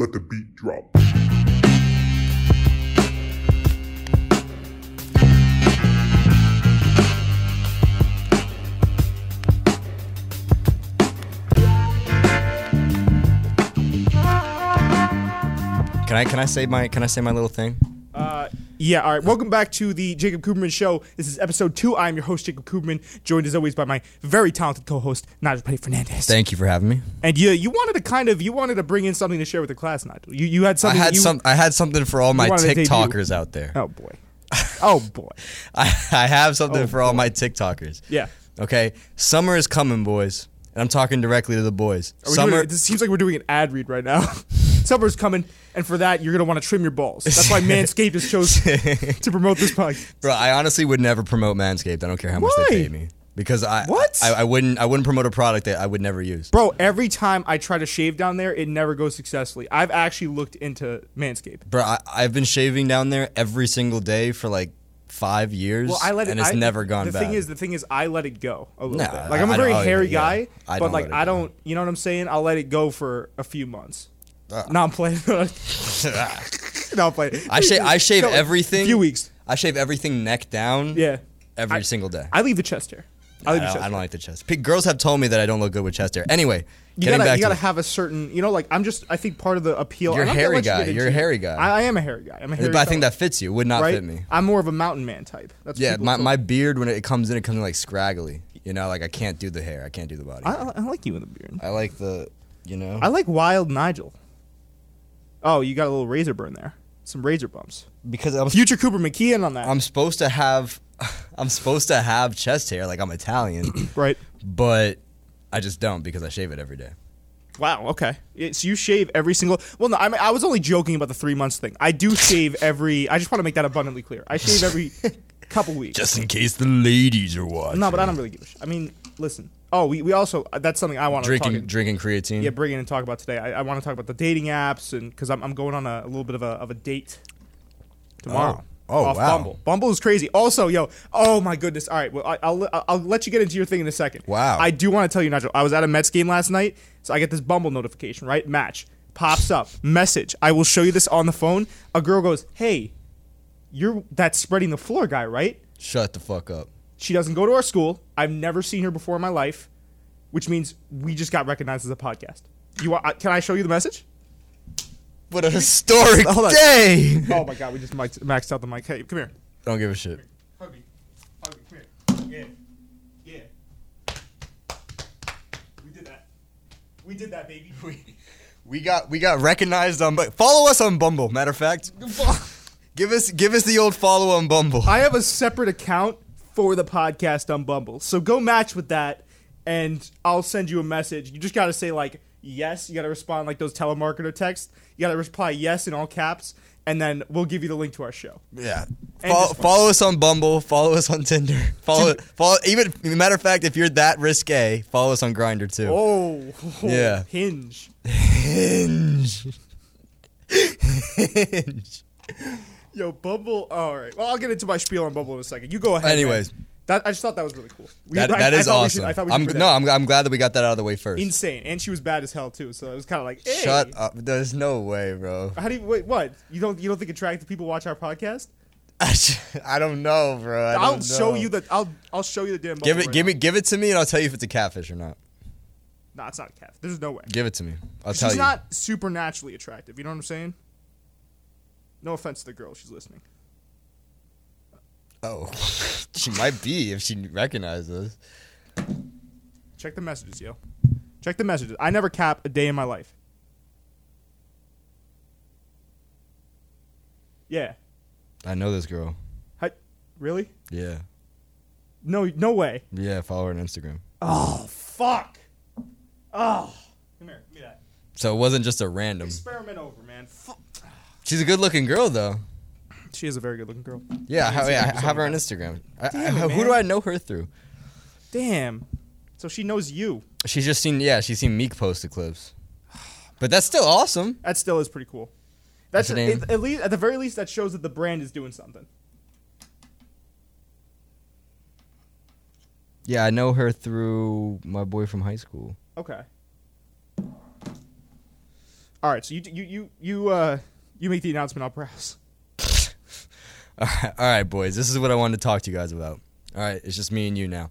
Let the beat drop. Can I can I say my can I say my little thing? Uh, yeah, all right. Welcome back to the Jacob Cooperman Show. This is episode two. I'm your host, Jacob Cooperman, joined as always by my very talented co-host, Nigel Petty Fernandez. Thank you for having me. and you, you wanted to kind of, you wanted to bring in something to share with the class, Nigel. You, you had something. I had you, some I had something for all my. TikTokers out there. Oh boy. Oh boy. I, I have something Oh, for all my TikTokers. Yeah. Okay, summer is coming, boys, and I'm talking directly to the boys. Are Summer. doing, this seems like we're doing an ad read right now. Summer's coming, and for that, you're gonna want to trim your balls. That's why Manscaped has chosen to promote this podcast. Bro, I honestly would never promote Manscaped. I don't care how much Why? they pay me because I What? I, I wouldn't I wouldn't promote a product that I would never use. Bro, every time I try to shave down there, it never goes successfully. I've actually looked into Manscaped. Bro, I, I've been shaving down there every single day for like five years. Well, I let it. and it's I- never gone The bad. thing is, the thing is, I let it go a little Nah, bit. Like I'm a very oh, hairy yeah, guy, I but don't like let it I go. don't. You know what I'm saying? I'll let it go for a few months. No, I'm playing. no, I'm playing. I shave I shave No, everything. A few weeks. I shave everything neck down. Yeah. every I- single day. I leave the chest hair. I I don't. I don't like the chest. P- girls have told me that I don't look good with chest hair. Anyway, You getting gotta, back you gotta to have a certain, you know, like I'm just. I think part of the appeal. You're a not hairy you guy. get You're a hairy guy. I, I am a hairy guy. I'm a hairy. Guy. But I think that fits you. Would not right? fit me. I'm more of a mountain man type. That's Yeah, my, my beard when it comes in, it comes in like scraggly. You know, like I can't do the hair. I can't do the body. I, I, I, I like you in the beard. I like the, you know. I like wild Nigel. Oh, you got a little razor burn there. Some razor bumps. because I'm, Future Cooper McKee in on that. I'm supposed to have, I'm supposed to have chest hair like I'm Italian, right. but I just don't because I shave it every day. Wow. Okay. So you shave every single. Well, no. I mean, I was only joking about the three months thing. I do shave every. I just want to make that abundantly clear. I shave every couple weeks. Just in case the ladies are watching. no, but I don't really give a shit. I mean, listen. Oh, we, we also uh, that's something I want to drinking talk. drinking creatine. Yeah, bring in and talk about today. I, I want to talk about the dating apps and because I'm, I'm going on a, a little bit of a, of a date tomorrow. Oh. Oh, off wow. Bumble. Bumble is crazy. Also, yo, oh my goodness. All right, well, I, I'll, I'll I'll let you get into your thing in a second. Wow. I do want to tell you, Nigel. I was at a Mets game last night, so I get this Bumble notification. Right, match pops up, message. I will show you this on the phone. A girl goes, "Hey, you're that spreading the floor guy, right?" Shut the fuck up. She doesn't go to our school. I've never seen her before in my life, which means we just got recognized as a podcast. You want? uh, Can I show you the message? What a historic day. Oh my god, we just mixed, maxed out the mic. Hey, come here. Don't give a shit. Hug me. Hug me. Come here. Yeah. Yeah. We did that. We did that, baby. We got we got recognized on but follow us on Bumble. Matter of fact, give us give us the old follow on Bumble. I have a separate account for the podcast on Bumble. So go match with that and I'll send you a message. You just got to say like yes, you got to respond like those telemarketer texts. You got to reply yes in all caps and then we'll give you the link to our show. Yeah. Follow, follow us on Bumble. Follow us on Tinder. Follow follow even matter of fact, if you're that risque, follow us on Grindr too. Oh. Yeah. Hinge. Hinge. Hinge. Yo, Bumble. all right. Well, I'll get into my spiel on Bumble in a second. You go ahead. Anyways. That, I just thought that was really cool. We- That, I- that I is thought we awesome. should- I thought we I'm no. I'm, I'm glad that we got that out of the way first. insane, and she was bad as hell too. So it was kind of like, hey, Shut up. There's no way, bro. How do you wait? What you don't you don't think attractive people watch our podcast? I don't know, bro. I I'll don't show you the I'll I'll show you the damn. Give it, right give now. me, give it to me, and I'll tell you if it's a catfish or not. Nah, it's not a cat. There's no way. Give it to me. I'll tell She's you. not supernaturally attractive. You know what I'm saying? No offense to the girl. She's listening. Oh, she might be if she recognizes. Check the messages, yo. Check the messages. I never cap a day in my life. Yeah. I know this girl. Hi, really? Yeah, No, no way. yeah. Follow her on Instagram. Oh fuck. Oh, come here. Give me that. So it wasn't just a random. Experiment over, man. Fuck. She's a good-looking girl, though. She is a very good-looking girl. Yeah, I, yeah, I have her on Instagram. I, I- Damn it, who do. I know her through? Damn. So she knows you. She's just seen. Yeah, she's seen Meek post the clips. But that's still awesome. That still is pretty cool. That's What's her name? at, at least at the very least that shows that the brand is doing something. Yeah, I know her through my boy from high school. Okay. All right, so you you you you uh you make the announcement. I'll browse. All right, all right, boys. This is what I wanted to talk to you guys about. All right, it's just me and you now.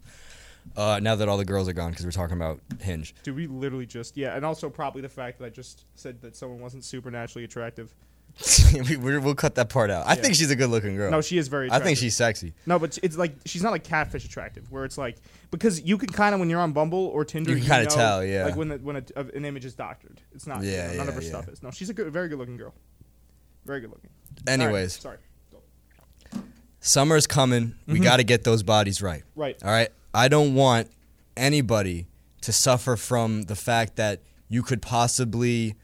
Uh, now that all the girls are gone, because we're talking about Hinge. Dude, we literally just yeah, and also probably the fact that I just said that someone wasn't supernaturally attractive. we, we'll cut that part out. I Yeah. think she's a good-looking girl. No, she is very. I think she's sexy. No, but it's like she's not like catfish attractive, where it's like because you can kind of when you're on Bumble or Tinder, You can kinda know, tell, yeah. like when the, when a, an image is doctored. It's not. you Yeah, know, none of her yeah. stuff is. No, she's a good, very good looking girl. Very good looking. All right, Anyways, sorry. Go. summer's coming. We Mhm. got to get those bodies right. Right. All right. I don't want anybody to suffer from the fact that you could possibly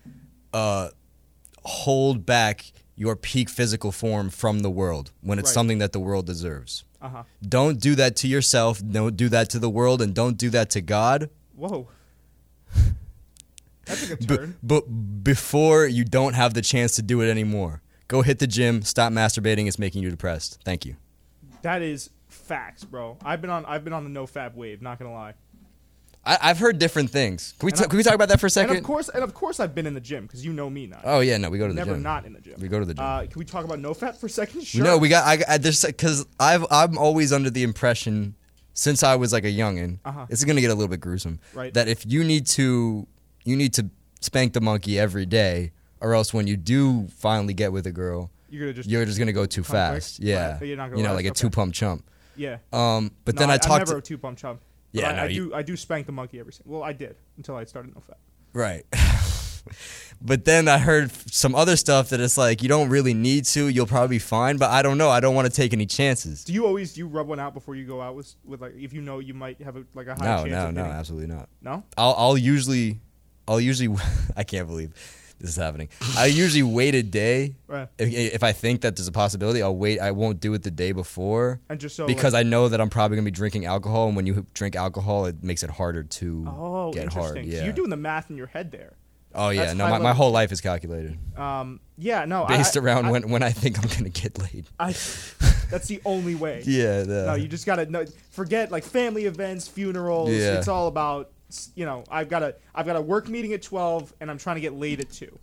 uh, hold back your peak physical form from the world when it's Right. something that the world deserves. Uh huh. Don't do that to yourself. Don't do that to the world, and don't do that to God. Whoa. That's a good turn. but before you don't have the chance to do it anymore, go hit the gym. Stop masturbating. It's making you depressed. Thank you. That is facts, bro. I've been on I've been on the no fap wave. Not gonna lie. I, I've heard different things. Can we, And ta- I- can we talk about that for a And second? of course, and of course, I've been in the gym because you know me now. oh yeah, no, we go to the Never gym. Never not in the gym. We go to the gym. Uh, can we talk about no fap for a second? Sure. No, we got. I, I there's because I've I'm always under the impression since I was like a youngin. Uh-huh. Is gonna get a little bit gruesome. Right. That if you need to, you need to spank the monkey every day, or else when you do finally get with a girl, You're gonna just you're just gonna go too Pump quick? fast. Yeah. Right, you're not gonna you know, last, like a okay. two pump chump. yeah. Um, but No, then I, I, talked. I'm never a two pump chump. Yeah, I, no, I you- do. I do spank the monkey every. Single. Well, I did until I started no fap. Right. but then I heard some other stuff that it's like you don't really need to. You'll probably be fine. But I don't know. I don't want to take any chances. Do you always do you rub one out before you go out with with like if you know you might have a like a high No, chance no, of no, absolutely not. no I'll, I'll usually, I'll usually, I can't believe this is happening. I usually wait a day. Right. If, if I think that there's a possibility, I'll wait. I won't do it the day before and just so because like, I know that I'm probably gonna be drinking alcohol, and when you drink alcohol, it makes it harder to oh get hard. So Yeah. you're doing the math in your head there. oh yeah. that's No, my, my whole life is calculated Um. Yeah. No. Based I, around I, when when I think I'm gonna get laid. I, that's the only way. Yeah. The, No, you just gotta no, forget like family events, funerals. Yeah. It's all about you know I've got a I've got a work meeting at twelve and I'm trying to get laid at two.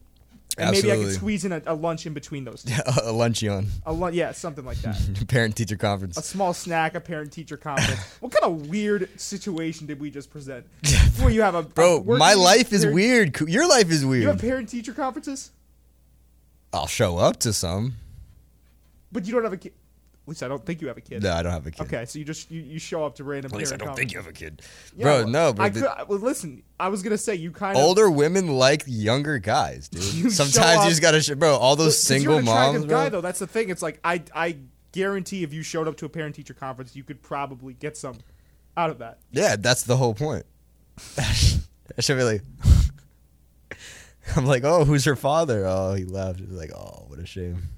And maybe I Absolutely. can squeeze in a, a lunch in between those. Two. a luncheon, A lun- yeah, something like that. parent teacher conference. a small snack, a parent teacher conference. what kind of weird situation did we just present? Where you have a a Bro, work my life is parent- weird. Your life is weird. You have parent teacher conferences, I'll show up to some. but you don't have a kid. At least I don't think you have a kid. No, I don't have a kid. Okay, so you just you, you show up to random. At least I don't think you have a kid. Yeah, bro, well, no, bro. I could, well, listen. I was gonna say you kind of older women like younger guys, dude. You Sometimes you just gotta, sh- bro. All those single you're moms, guy bro. though. That's the thing. It's like I I guarantee if you showed up to a parent teacher conference, you could probably get some out of that. Yeah, that's the whole point. I should be like, I'm like, oh, who's her father? Oh, he left. It's like, oh, what a shame.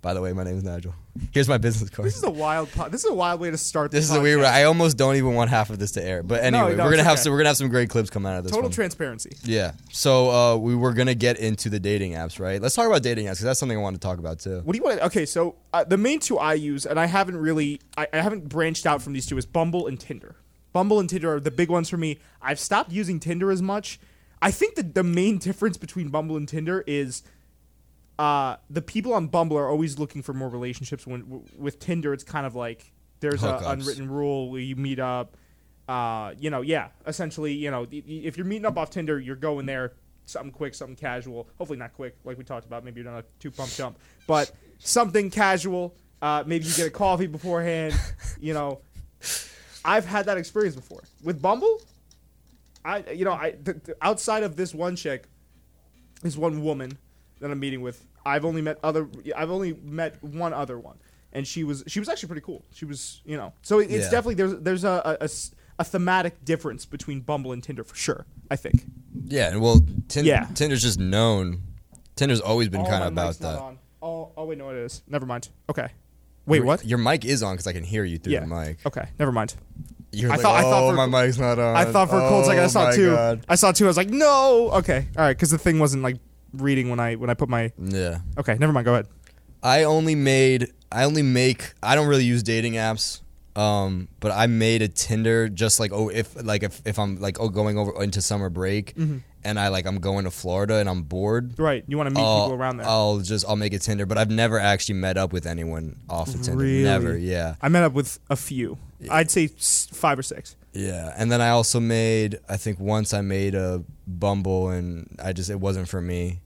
By the way, my name is Nigel. Here's my business card. This is a wild. Po- this is a wild way to start. This is a weird. I almost don't even want half of this to air. But anyway, no, we're gonna have okay. some. We're gonna have some great clips coming out of this. Total one. transparency. Yeah. So uh, we were gonna get into the dating apps, right? Let's talk about dating apps because that's something I want to talk about too. What do you want? Okay, so uh, the main two I use, and I haven't really, I, I haven't branched out from these two, is Bumble and Tinder. Bumble and Tinder are the big ones for me. I've stopped using Tinder as much. I think that the main difference between Bumble and Tinder is uh, the people on Bumble are always looking for more relationships. When w- with Tinder, it's kind of like there's an unwritten rule where you meet up. Uh, you know, yeah, essentially, you know, if you're meeting up off Tinder, you're going there something quick, something casual. Hopefully not quick, like we talked about. Maybe you're not a two pump jump, but something casual. Uh, maybe you get a coffee beforehand. You know, I've had that experience before with Bumble. I, you know, I th- th- outside of this one chick, this one woman that I'm meeting with, I've only met other. I've only met one other one, and she was she was actually pretty cool. She was, you know, so it, it's Yeah. definitely there's there's a, a- a thematic difference between Bumble and Tinder for sure. I think. Yeah. Well, Tin- Yeah. Tinder's just known. Tinder's always been Oh, kind of about that. Oh, oh wait, no, it is. Never mind. Okay. Wait, Your- what? Your mic is on because I can hear you through Yeah. the mic. Okay, never mind. You're I like, thought- I thought oh, for- my mic's not on. I thought for a cold second I Oh saw two. God. I saw two. I was like, no. Okay, all right, because the thing wasn't like reading when I when I put my. Yeah. Okay, never mind. Go ahead. I only made I only make I don't really use dating apps. Um, but I made a Tinder just like oh if like if, if I'm like oh going over into summer break Mm-hmm. and I like I'm going to Florida and I'm bored. Right. You want to meet people around there. I'll just I'll make a Tinder, but I've never actually met up with anyone off of Tinder. Really? Never, yeah. I met up with a few. I'd say s- five or six. Yeah, and then I also made. I think once I made a Bumble, and I just it wasn't for me.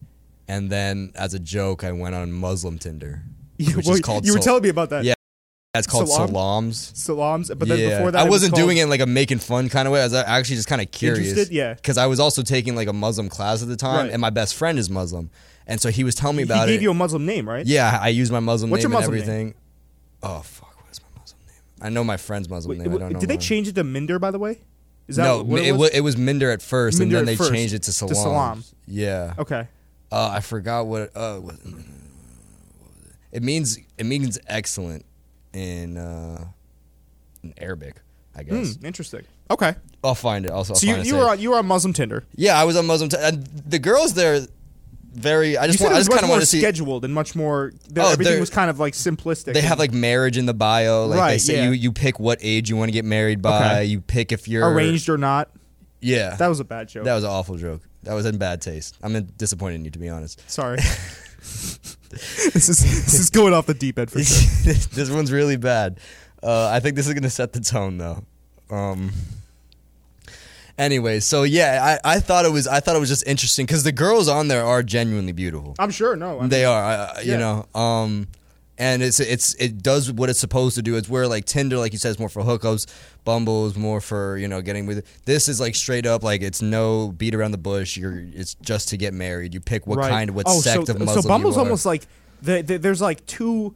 And then as a joke, I went on Muslim Tinder, which Well, is called. you were Sal- telling me about that. Yeah, That's called Salam? salams. Salams, but then yeah, before that, I was wasn't called- doing it in like a making fun kind of way. I was uh, actually just kind of curious. Interested? Yeah. Because I was also taking like a Muslim class at the time, Right. and my best friend is Muslim, and so he was telling me about it. He gave you a Muslim name, right? yeah, I used my Muslim What's name your and Muslim name? everything. Oh fuck, what is my Muslim name? I know my friend's Muslim Wait, name. I don't know. did they mine. change it to Minder, by the way? Is that no, what it, it wa- was? it was Minder at first, Minder and then they first, changed it to to Salam. Salam. Yeah. okay. Uh, I forgot what. Uh, what, it? it means. It means excellent in uh, in Arabic. I guess. Hmm, interesting. Okay. I'll find it. Also, I'll So you, you were on you were on Muslim Tinder. Yeah, I was on Muslim. T- and the girls there, very. I just want. I was just much kind of more want to see. scheduled and much more. Oh, everything was kind of like simplistic. They have like marriage in the bio. Like they say, yeah. you you pick what age you want to get married by. Okay. You pick if you're arranged or not. Yeah, That was a bad joke. that was an awful joke. That was in bad taste. I'm disappointed in you, to be honest. Sorry. this is this is going off the deep end for sure. this one's really bad. Uh, I think this is gonna set the tone though. Um. Anyway, so yeah, I, I thought it was I thought it was just interesting because the girls on there are genuinely beautiful. I'm sure. No, I they are, I, you Yeah. know. Um, and it's it's it does what it's supposed to do. It's where like Tinder, like you said, is more for hookups. Bumble is more for you know getting with. This is like straight up like it's no beat around the bush. You're it's just to get married. You pick what right. kind of what oh, sect so, of Muslim So Bumble's almost like the, the, there's like two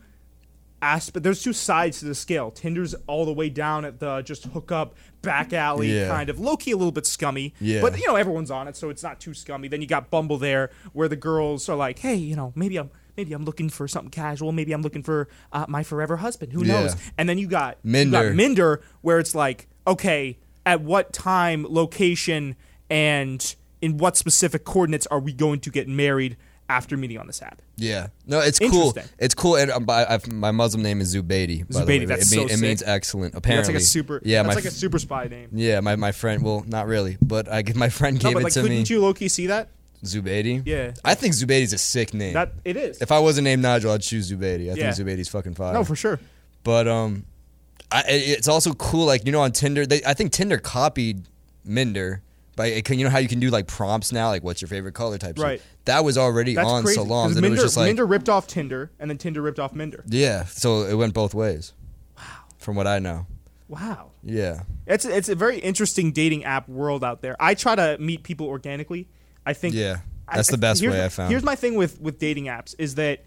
aspect. There's two sides to the scale. Tinder's all the way down at the just hook up back alley Yeah. kind of low key a little bit scummy. Yeah. But you know everyone's on it, so it's not too scummy. Then you got Bumble there, where the girls are like, hey, you know, maybe I'm. Maybe I'm looking for something casual. Maybe I'm looking for uh, my forever husband. Who Yeah. knows? And then you got you got Minder, where it's like, okay, at what time, location, and in what specific coordinates are we going to get married after meeting on this app? Yeah, no, it's cool. It's cool. And um, I, I've, my Muslim name is by way. Zubaidi, that's it, mean- so it means excellent. Yeah, Apparently, that's like a super. Yeah, that's like a super spy name. yeah, my, my friend. Well, not really, but I my friend No, gave but it like, to me. couldn't you low key see that? Zubaidi. Yeah. I think Zubaidi's a sick name. That it is. if I wasn't named Nigel, I'd choose Zubaidi. I Yeah. think Zubaidi's fucking fire. no, for sure. But um, I, it's also cool. Like you know, on Tinder, they, I think Tinder copied Minder. Can, you know how you can do like prompts now, like what's your favorite color type. Right. That was already That's on crazy. 'cause and Minder, it was just like Minder ripped off Tinder, and then Tinder ripped off Minder. yeah. So it went both ways. Wow. From what I know. Wow. Yeah. It's it's a very interesting dating app world out there. I try to meet people organically. I think Yeah. I- That's the best way I found. Here's my thing with with dating apps is that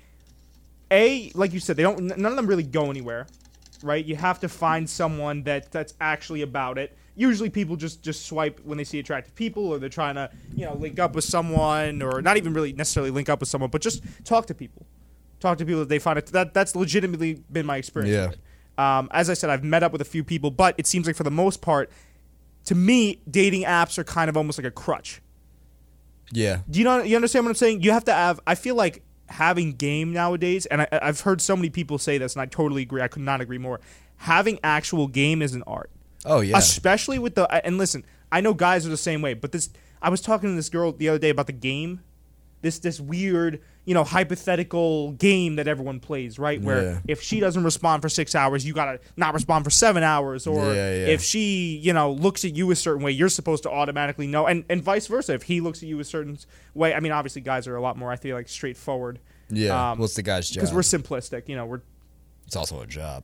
a like you said they don't none of them really go anywhere, right? You have to find someone that that's actually about it. Usually people just just swipe when they see attractive people or they're trying to you know link up with someone or not even really necessarily link up with someone, but just talk to people. Talk to people that they find it. That that's legitimately been my experience. Yeah. Um, as I said, I've met up with a few people, but it seems like for the most part, to me, dating apps are kind of almost like a crutch. Yeah. Do you know? You understand what I'm saying? You have to have. I feel like having game nowadays, and I, I've heard so many people say this, and I totally agree. I could not agree more. Having actual game is an art, Oh yeah. especially with the. And listen, I know guys are the same way, but this. I was talking to this girl the other day about the game, this this weird, you know, hypothetical game that everyone plays, right? Where Yeah. if she doesn't respond for six hours, you gotta not respond for seven hours, or Yeah, yeah. if she, you know, looks at you a certain way, you're supposed to automatically know, and and vice versa. If he looks at you a certain way, I mean, obviously, guys are a lot more, I feel like, straightforward yeah. um, What's the guy's job? because we're simplistic, you know, we're, it's also a job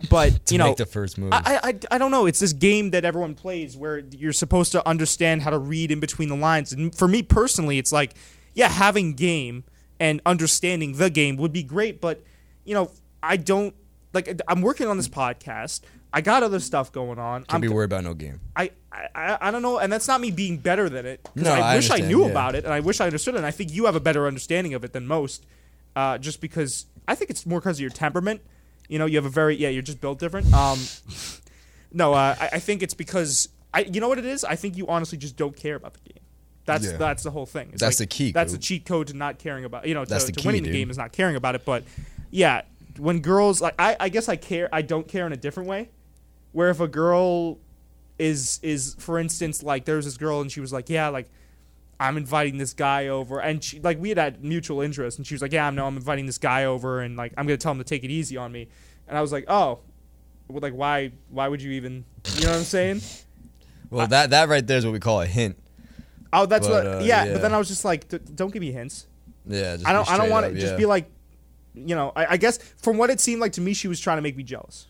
but you know. make the first move. I, I, I don't know. It's this game that everyone plays where you're supposed to understand how to read in between the lines. And for me personally, it's like, yeah, having game and understanding the game would be great, but you know, I don't like. I'm working on this podcast. I got other stuff going on. Can't I'm, be worried about no game. I, I I don't know, and that's not me being better than it. No, I, I wish I knew yeah. about it, and I wish I understood it. And I think you have a better understanding of it than most, uh, just because I think it's more because of your temperament. You know, you have a very yeah, you're just built different. Um, no, uh, I, I think it's because I, you know what it is. I think you honestly just don't care about the game. That's Yeah. that's the whole thing. It's That's like- the key, That's the cheat code to not caring about. You know, to, That's the to key, winning the game is not caring about it. But yeah, when girls like I, I guess I care. I don't care in a different way. Where if a girl is is for instance like there was this girl and she was like yeah like I'm inviting this guy over, and she like we had had mutual interest, and she was like, yeah, no, I'm inviting this guy over, and like I'm gonna tell him to take it easy on me, and I was like, oh, well, like why why would you even you know what I'm saying? Well, that that right there is what we call a hint. Oh, that's But, what. uh, yeah, yeah. but then I was just like, D- don't give me hints. Yeah, just I don't. I don't want to just be like, you know. I, I guess from what it seemed like to me, she was trying to make me jealous.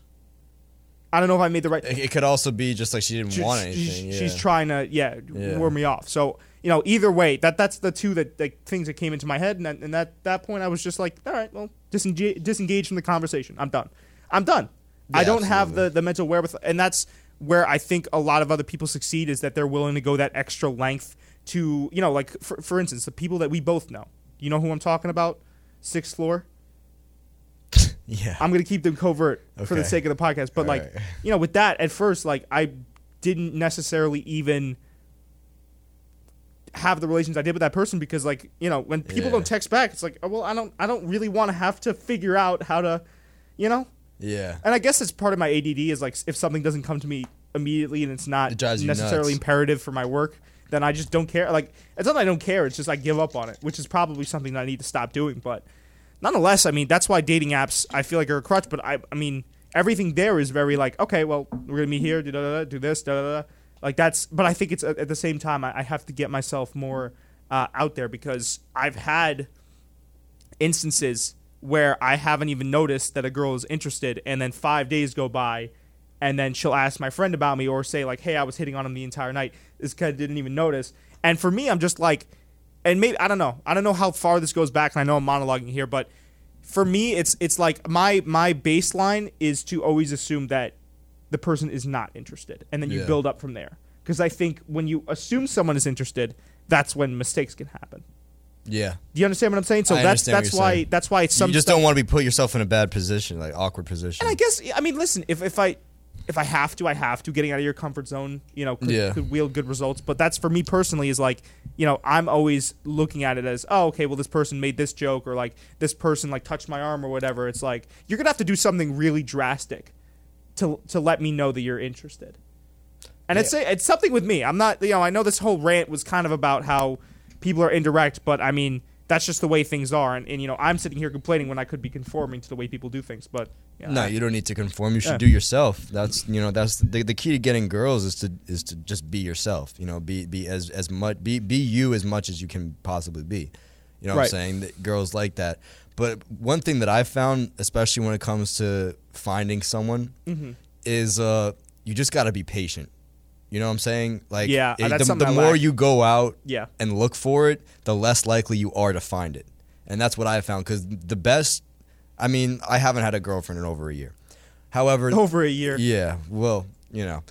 I don't know if I made the right. It, it could also be just like she didn't she- want she- anything. She's trying to, yeah, Yeah. warm me off. So you know, either way, that that's the two that like things that came into my head, and, that, and at that point, I was just like, all right, well, disengage, disengage from the conversation. I'm done. I'm done. I don't have the the mental wherewithal, and that's where I think a lot of other people succeed is that they're willing to go that extra length to, you know, like for for instance, the people that we both know. You know who I'm talking about? Sixth floor. Yeah. I'm gonna keep them covert for the sake of the podcast. But like, Alright. you know, with that at first, like I didn't necessarily even have the relations I did with that person because like, you know, when people Yeah. don't text back, it's like, oh, well, I don't I don't really want to have to figure out how to, you know? yeah. And I guess it's part of my ADD is like if something doesn't come to me immediately and it's not It necessarily imperative for my work, then I just don't care. Like it's not that I don't care, it's just I give up on it, which is probably something that I need to stop doing, but nonetheless, I mean, that's why dating apps I feel like are a crutch. But I, I mean, everything there is very like, okay, well, we're gonna meet here, da da da, do this, da da da. Like that's, but I think it's at the same time I, have to get myself more uh, out there because I've had instances where I haven't even noticed that a girl is interested, and then five days go by, and then she'll ask my friend about me or say like, "Hey, I was hitting on him the entire night." This kid didn't even notice, and for me, I'm just like, and maybe I don't know, I don't know how far this goes back, and I know I'm monologuing here, but for me, it's it's like my my baseline is to always assume that the person is not interested, and then you Yeah. build up from there. Because I think when you assume someone is interested, that's when mistakes can happen. Yeah. Do you understand what I'm saying? So I that's that's why saying. that's why it's some you just stuff- don't want to be put yourself in a bad position, like awkward position. And I guess I mean, listen, if if I if I have to, I have to. Getting out of your comfort zone, you know, could, Yeah. could wield good results. But that's for me personally is like, you know, I'm always looking at it as, oh, okay, well, this person made this joke or like this person like touched my arm or whatever. It's like you're gonna have to do something really drastic to to let me know that you're interested. And it's it's something with me. I'm not, you know, I know this whole rant was kind of about how people are indirect, but I mean. That's just the way things are, and, and you know I'm sitting here complaining when I could be conforming to the way people do things. But yeah, no, I- you don't need to conform. You should Yeah. do yourself. That's you know that's the, the key to getting girls is to is to just be yourself. You know, be be as as much be be you as much as you can possibly be. You know what Right. I'm saying? That girls like that. But one thing that I've found, especially when it comes to finding someone, Mm-hmm. is uh you just got to be patient. You know what I'm saying? Like Yeah, it- the, the more you go out Yeah. and look for it, the less likely you are to find it. And that's what I found because the best. I mean, I haven't had a girlfriend in over a year. However, over a year. yeah, well, you know,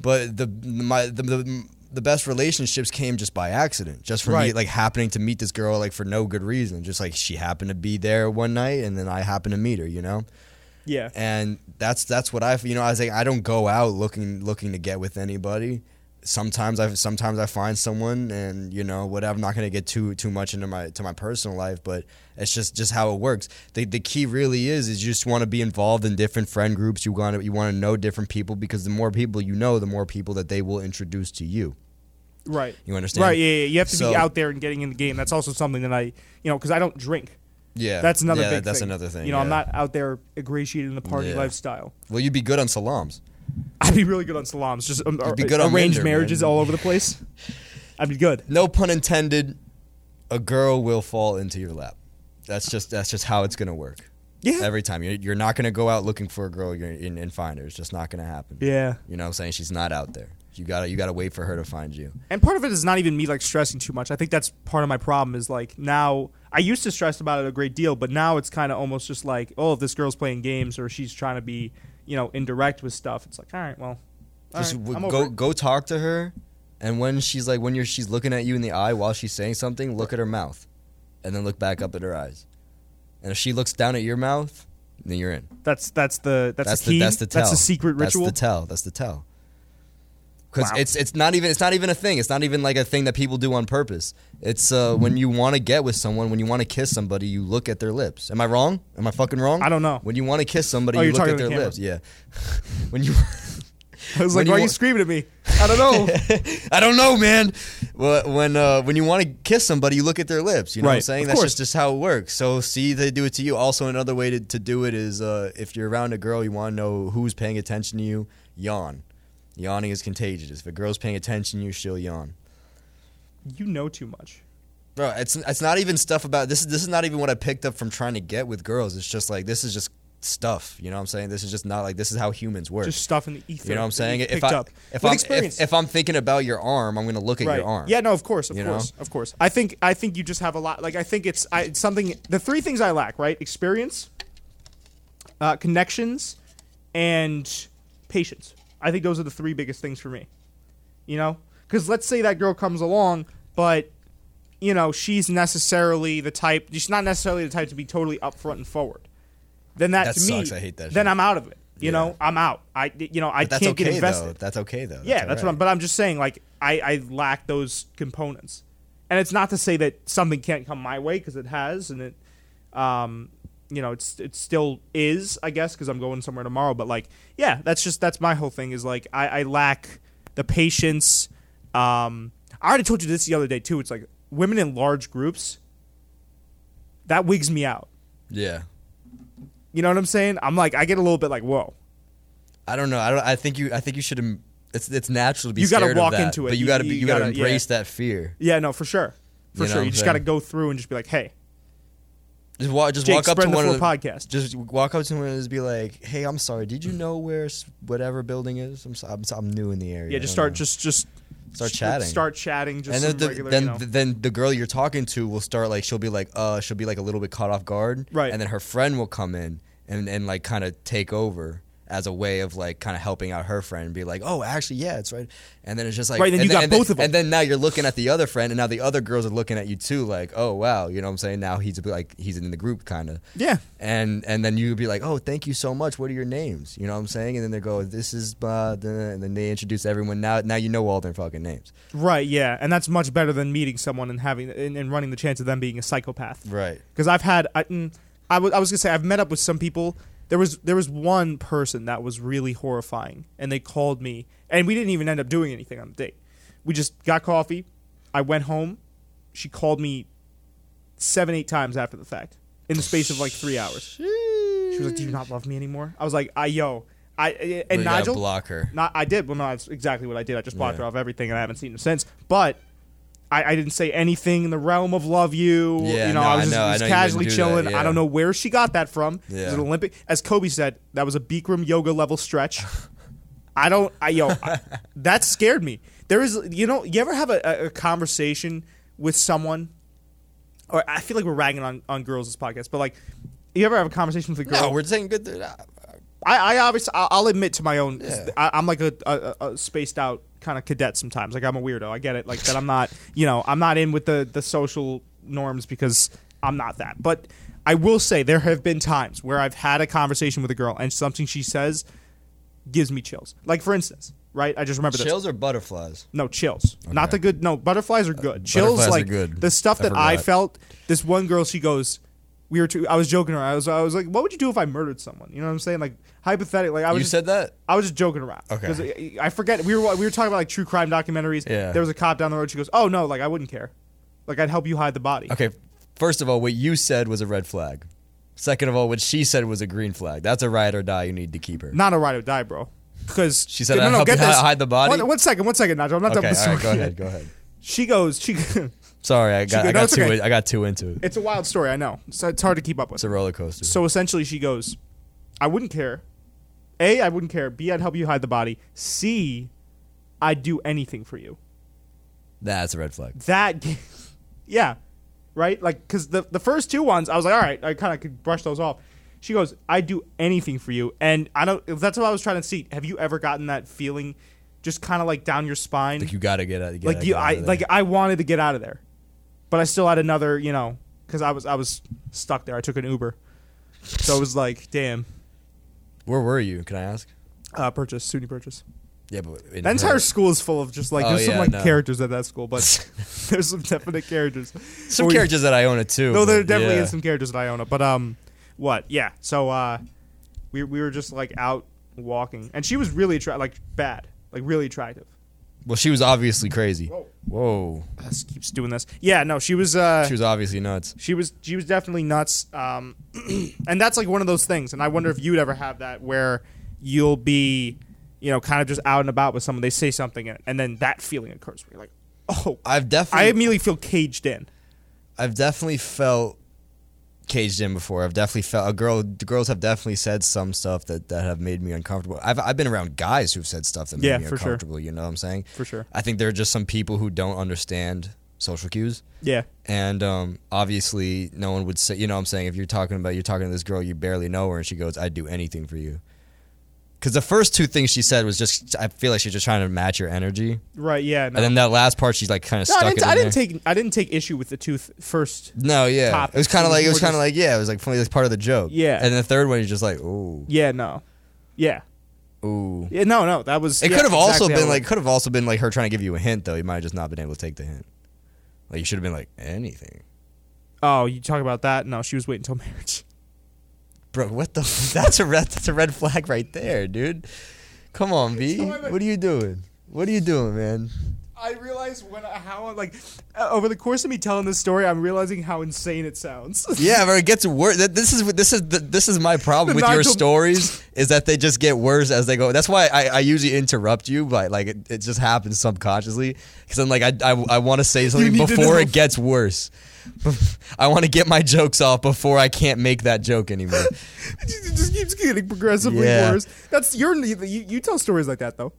but the my the, the the best relationships came just by accident, just from me like happening to meet this girl like for no good reason, just like she happened to be there one night and then I happened to meet her, you know, Yeah. and that's that's what I you know I was like I don't go out looking looking to get with anybody. Sometimes I sometimes I find someone and you know whatever. I'm not gonna get too too much into my to my personal life, but it's just just how it works. The the key really is is you just want to be involved in different friend groups. You want to you want to know different people because the more people you know, the more people that they will introduce to you. Right. You understand? Right. Yeah, yeah. You have to So- be out there and getting in the game. That's also something that I, you know, because I don't drink. Yeah, That's another yeah, big That's thing. another thing. You know, I'm not out there ingratiating the party Yeah. lifestyle. Well, you'd be good on salams. I'd be really good on salams. Just um, You'd be good on arranged Minder, marriages man. all over the place. I'd be good. No pun intended. A girl will fall into your lap. That's just that's just how it's gonna work. Yeah. Every time you're, you're not gonna go out looking for a girl you're in, and find her. It's just not gonna happen. Yeah. You know what I'm saying? She's not out there. You gotta you gotta wait for her to find you. And part of it is not even me like stressing too much. I think that's part of my problem is like now I used to stress about it a great deal, but now it's kind of almost just like, oh, if this girl's playing games or she's trying to be, you know, indirect with stuff, it's like, all right, well, all Just right, w- I'm over go it. go talk to her, and when she's like when you're she's looking at you in the eye while she's saying something, look at her mouth, and then look back up at her eyes. And if she looks down at your mouth, then you're in. That's that's the that's, That's the key. the that's the tell. That's the secret ritual. That's the tell. That's the tell. Because Wow. it's it's not even it's not even a thing. It's not even like a thing that people do on purpose. It's uh, when you want to get with someone, when you want to kiss somebody, you look at their lips. Am I wrong? Am I fucking wrong? I don't know. When you want to kiss somebody, Oh, you look at their the lips. Yeah. when you I was like, why are you screaming at me? I don't know. I don't know, man. Well, when uh, when you want to kiss somebody, you look at their lips. You know what I'm saying? of That's just, just how it works. So see, they do it to you. Also, another way to, to do it is uh, if you're around a girl, you want to know who's paying attention to you. Yawn. Yawning is contagious. If a girl's paying attention to you, she'll yawn. you know too much. Bro, it's it's not even stuff about this. Is this is not even what I picked up from trying to get with girls. It's just like this is just stuff. You know what I'm saying? This is just not like this is how humans work. Just stuff in the ether. you know what I'm saying? If I up. if I'm if, if I'm thinking about your arm, I'm gonna look at right. your arm. Yeah, no, of course, of You know? course, of course. I think I think you just have a lot. Like I think it's, I, it's something. The three things I lack, right? Experience, uh, connections, and patience. I think those are the three biggest things for me. You know, because let's say that girl comes along, but you know she's necessarily the type. She's not necessarily the type to be totally upfront and forward. Then that, That to me, sucks. I hate that Then shit. I'm out of it. You Yeah. know, I'm out. I you know I that's can't okay get invested. though. That's okay though. Yeah, that's what I'm. But I'm just saying, like, I, I lack those components, and it's not to say that something can't come my way because it has, and it, um, you know, it's it still is, I guess, because I'm going somewhere tomorrow. But like, yeah, that's just that's my whole thing is like I, I lack the patience. Um, I already told you this the other day too. It's like women in large groups. That wigs me out. Yeah. You know what I'm saying? I'm like, I get a little bit like, whoa. I don't know. I don't. I think you. I think you should. It's it's natural to be You gotta scared walk of that, into it. but you gotta be, you you gotta, gotta- embrace that fear. Yeah, no, for sure, for You know sure. You just got to go through and just be like, hey, Just walk. Just Jake, walk up to one of the podcast. Just walk up to someone and just be like, "Hey, I'm sorry. Did you know where s- whatever building is? I'm so, I'm, so- I'm new in the area. Yeah, I just start know." just just Start chatting. Start chatting. Just and some then the, regular, then you know. then the girl you're talking to will start like she'll be like uh she'll be like a little bit caught off guard Right. and then her friend will come in and and like kind of take over as a way of like kind of helping out her friend and be like oh actually yeah it's right and then it's just like Right, then and you got and both of 'em. and then now you're looking at the other friend and now the other girls are looking at you too like oh wow you know what I'm saying now he's like he's in the group kind of yeah, and and then you'd be like, "Oh, thank you so much. What are your names?" You know what I'm saying? And then they go, "This is," and then they introduce everyone. Now, now you know all their fucking names. right. Yeah, and that's much better than meeting someone and having and, and running the chance of them being a psychopath. Right. Because I've had, I, mm, I was I was gonna say I've met up with some people. There was there was one person that was really horrifying, and they called me, and we didn't even end up doing anything on the date. We just got coffee. I went home. She called me seven eight times after the fact in the space of like three hours. She was like, "Do you not love me anymore?" I was like, "I yo." I eh, eh, and But you Nigel block her. Not I did. Well, no, that's exactly what I did. I just blocked Yeah. her off everything, and I haven't seen her since. But I, I didn't say anything in the realm of love you. Yeah, you know, no, I I was just, know, just you casually that, chilling. yeah. I don't know where she got that from. Yeah. an Olympic, as Kobe said, that was a Bikram yoga level stretch. I don't. I yo, I, that scared me. There is, you know, you ever have a, a, a conversation with someone, or I feel like we're ragging on on girls this podcast, but like, you ever have a conversation with a girl? No, we're saying good. Th- I, I obviously I'll I'll admit to my own. Yeah. I, I'm like a, a, a spaced out kind of cadet sometimes. Like I'm a weirdo. I get it. Like that. I'm not. You know, I'm not in with the the social norms because I'm not that. But I will say there have been times where I've had a conversation with a girl and something she says gives me chills. Like for instance, right? I just remember this. chills or butterflies? No chills. Not the good. No butterflies are good. Uh, chills butterflies are like good. the stuff I that I felt. This one girl, she goes. We were. Too, I was joking around. I was. I was like, "What would you do if I murdered someone?" You know what I'm saying? Like hypothetically. Like I was. You just, said that. I was just joking around. Okay. I- I forget. We were. We were talking about like true crime documentaries. Yeah. There was a cop down the road. She goes, "Oh no, like I wouldn't care. Like I'd help you hide the body." Okay. First of all, what you said was a red flag. Second of all, what she said was a green flag. That's a ride or die. You need to keep her. Not a ride or die, bro. Because She said, no, "I'd help you hi- hide the body?" One, one second. One second, Nigel. I'm not okay. done with right. Go ahead. Go ahead. She goes. She. Sorry, I got. go- I got it's too. okay. I got too into it. it's a wild story. I know. So it's hard to keep up with. It's a roller coaster. So essentially, she goes, I wouldn't care. A, I wouldn't care. B, I'd help you hide the body. C, I'd do anything for you. That's a red flag. That, yeah, right? Like, because the, the first two ones, I was like, all right, I kind of could brush those off. She goes, I'd do anything for you. And I don't, that's what I was trying to see. Have you ever gotten that feeling just kind of like down your spine? Like you gotta get out. Get like out- you, I, of there. like I wanted to get out of there, but I still had another, you know, because I was, I was stuck there. I took an Uber. So it was like, damn. Where were you? Can I ask? Uh, purchase, SUNY purchase. Yeah, but That entire her- school is full of just like Oh, there's some yeah, like no. characters at that school, but there's some definite characters. some we- characters that I own it too. No, there definitely yeah. is some characters that I own it, but um, what? Yeah. So uh, we we were just like out walking, and she was really attra- like bad, like really attractive. Well, she was obviously crazy. Whoa. Whoa. This keeps doing this. Yeah, no, she was. Uh, She was obviously nuts. she was she was definitely nuts um, and that's like one of those things and i wonder if you'd ever have that where you'll be you know kind of just out and about with someone they say something and, and then that feeling occurs where you're like oh I've definitely i immediately feel caged in I've definitely felt caged in before. I've definitely felt a girl. The girls have definitely said some stuff that, that have made me uncomfortable. I've I've been around guys who've said stuff that made Yeah, me for sure. uncomfortable. You know what I'm saying? for sure I think there are just some people who don't understand social cues. yeah And um, obviously, no one would say, you know what I'm saying? If you're talking about, you're talking to this girl, you barely know her, and she goes, I'd do anything for you. Because the first two things she said was just, I feel like she's just trying to match your energy. right yeah no, And then that last part, she's like kind of No, stuck I didn't, I didn't take I didn't take issue with the two th- first No, yeah. topics. It was kind of like, it was kind of like, yeah, it was like funny, like part of the joke. Yeah. And the third one, you're just like, ooh, yeah no yeah ooh. yeah no no that was It yeah, could have also exactly how been like, could have also been like her trying to give you a hint, though. You might have just not been able to take the hint. Like, you should have been like, anything. oh you talk about that no she was waiting until marriage Bro, what the? f- That's a red. That's a red flag right there, dude. Come on, B. So I'm a- What are you doing? What are you doing, man? I realize when I, how like uh, over the course of me telling this story, I'm realizing how insane it sounds. Yeah, but it gets worse. This is this is this is my problem The with your stories is that they just get worse as they go. That's why I, I usually interrupt you, but like it, it just happens subconsciously because I'm like I I, I want to say something before it gets worse. I want to get my jokes off before I can't make that joke anymore. it just keeps getting progressively Yeah. worse. That's your you, you tell stories like that though.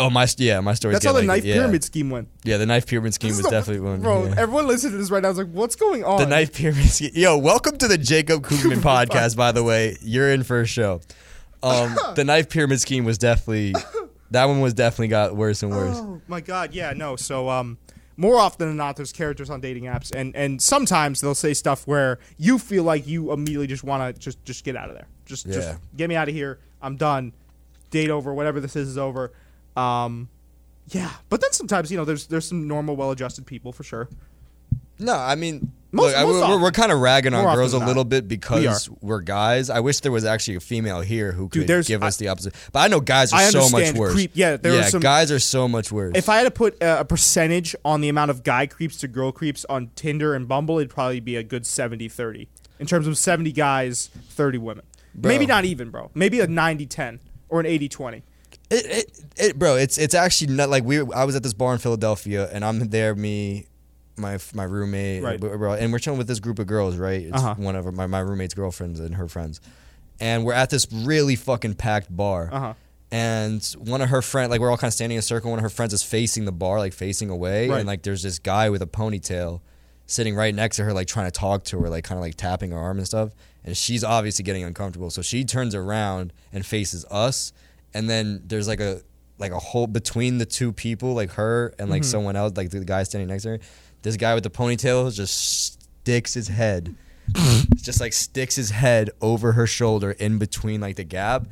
Oh my yeah, my stories. That's how the like knife yeah. pyramid scheme went. Yeah, the knife pyramid scheme This was the- definitely one. Bro, yeah. everyone listening to this right now is like, what's going on? The Knife Pyramid. Scheme. Yo, welcome to the Jacob Cooperman podcast. By the way, you're in for a show. Um, the Knife Pyramid Scheme was definitely that one was definitely got worse and worse. Oh my god, yeah, no. So um more often than not there's characters on dating apps and and sometimes they'll say stuff where you feel like you immediately just want to just just get out of there. Just Yeah. just get me out of here. I'm done. Date over, whatever this is is over. Um yeah, but then sometimes, you know, there's there's some normal well-adjusted people for sure. No, I mean, Most- look, I- we're, we're kind of ragging on girls a little bit because we are guys. I wish there was actually a female here who could there's- give I- us the opposite. But I know guys are I so much worse. creep- yeah, there are yeah, some- guys are so much worse. If I had to put a, a percentage on the amount of guy creeps to girl creeps on Tinder and Bumble, it'd probably be a good 70-30. In terms of 70 guys, 30 women. Bro. Maybe not even, bro. Maybe a 90-10 or an 80-20. It, it, it, bro, it's it's actually not like we. I was at this bar in Philadelphia, and I'm there, me, my my roommate, Right. bro, and we're chilling with this group of girls, right? It's Uh-huh. one of my my roommate's girlfriends and her friends, and we're at this really fucking packed bar. Uh-huh. And one of her friends, like we're all kind of standing in a circle. One of her friends is facing the bar, like facing away, Right. and like there's this guy with a ponytail sitting right next to her, like trying to talk to her, like kind of like tapping her arm and stuff. And she's obviously getting uncomfortable, so she turns around and faces us. And then there's like a like a hole between the two people, like her and like mm-hmm. someone else, like the guy standing next to her. This guy with the ponytail just sticks his head, just like sticks his head over her shoulder in between like the gap.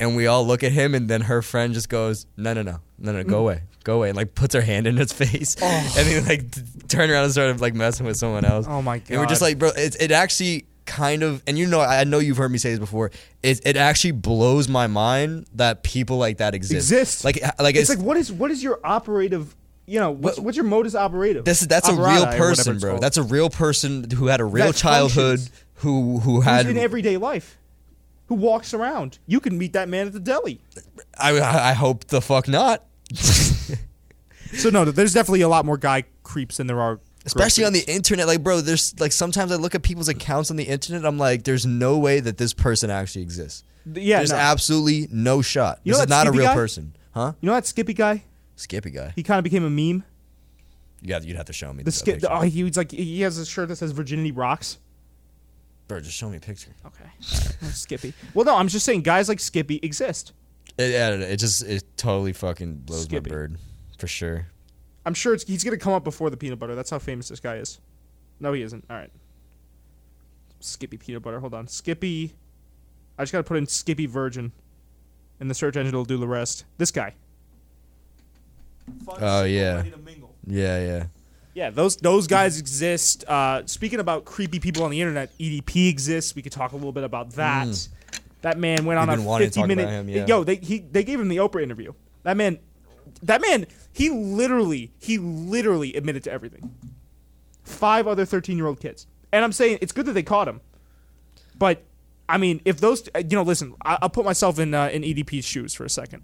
And we all look at him, and then her friend just goes, "No, no, no, no, no, go mm. away, go away," and like puts her hand in his face, oh. and then like t- turn around and start like messing with someone else. Oh my god! And we're just like, bro, it, it actually kind of, and you know, I know you've heard me say this before. It it actually blows my mind that people like that exist. Exist. Like like It's it's, like, what is what is your operative, you know, what's, What- what's your modus operative? this is that's a real person, bro. called. That's a real person who had a real childhood. functions. Who who Who's had in everyday life. Who walks around? You can meet that man at the deli. I I hope the fuck not. So no, there's definitely a lot more guy creeps than there are. Especially on the internet, like bro, there's like sometimes I look at people's accounts on the internet. I'm like, there's no way that this person actually exists. yeah. There's no. absolutely no shot. You this know is not a real guy? person, huh? you know that Skippy guy? Skippy guy. He kind of became a meme. Yeah, you'd have to show me The the skip. Oh, he was like he has a shirt that says "Virginity Rocks." Bro, just show me a picture. Okay, Skippy. Well, no, I'm just saying guys like Skippy exist. It, yeah, it just it totally fucking blows Skippy. my bird, for sure. I'm sure it's, he's gonna come up before the peanut butter. That's how famous this guy is. No, he isn't. All right. Skippy peanut butter. Hold on. Skippy. I just gotta put in Skippy Virgin, and the search engine will do the rest. This guy. Oh, yeah. Yeah, yeah. Yeah, those those guys exist. Uh, speaking about creepy people on the internet, EDP exists. We could talk a little bit about that. That man went on We've a been 50 minute. him, yeah. Yo, they he they gave him the Oprah interview. That man, that man, he literally he literally admitted to everything. Five other 13 year old kids, and I'm saying it's good that they caught him, but I mean, if those you know, listen, I, I'll put myself in uh, in EDP's shoes for a second.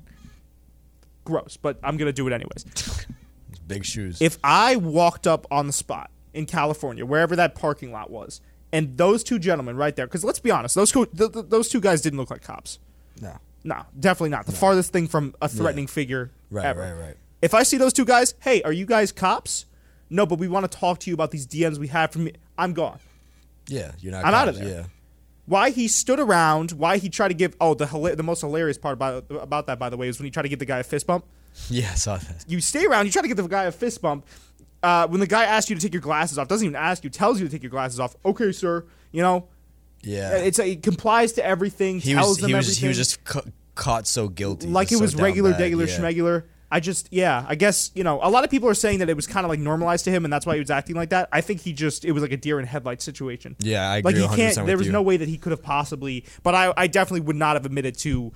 Gross, but I'm gonna do it anyways. Big shoes. If I walked up on the spot in California, wherever that parking lot was, and those two gentlemen right there, because let's be honest, those co- th- th- those two guys didn't look like cops. no. No, definitely not. The farthest thing from a threatening figure Right, ever. right, right. If I see those two guys, hey, are you guys cops? No, but we want to talk to you about these DMs we have from me. I'm gone. Yeah, you're not. I'm out of there. Yeah. Why he stood around? Why he tried to give? Oh, the hila- the most hilarious part about about that, by the way, is when he tried to give the guy a fist bump. Yeah, I saw that. you stay around, you try to give the guy a fist bump. Uh, when the guy asks you to take your glasses off, doesn't even ask you, tells you to take your glasses off. Okay, sir. You know, Yeah. it's a, it complies to everything. he tells was them he was everything. he was just caught so guilty. like it just so was regular, bad, regular, yeah. schmegular. I just, yeah, I guess you know, a lot of people are saying that it was kind of like normalized to him, and that's why he was acting like that. I think he just, it was like a deer in headlights situation. Yeah, I like he 100% can't. There was you. no way that he could have possibly. But I, I definitely would not have admitted to.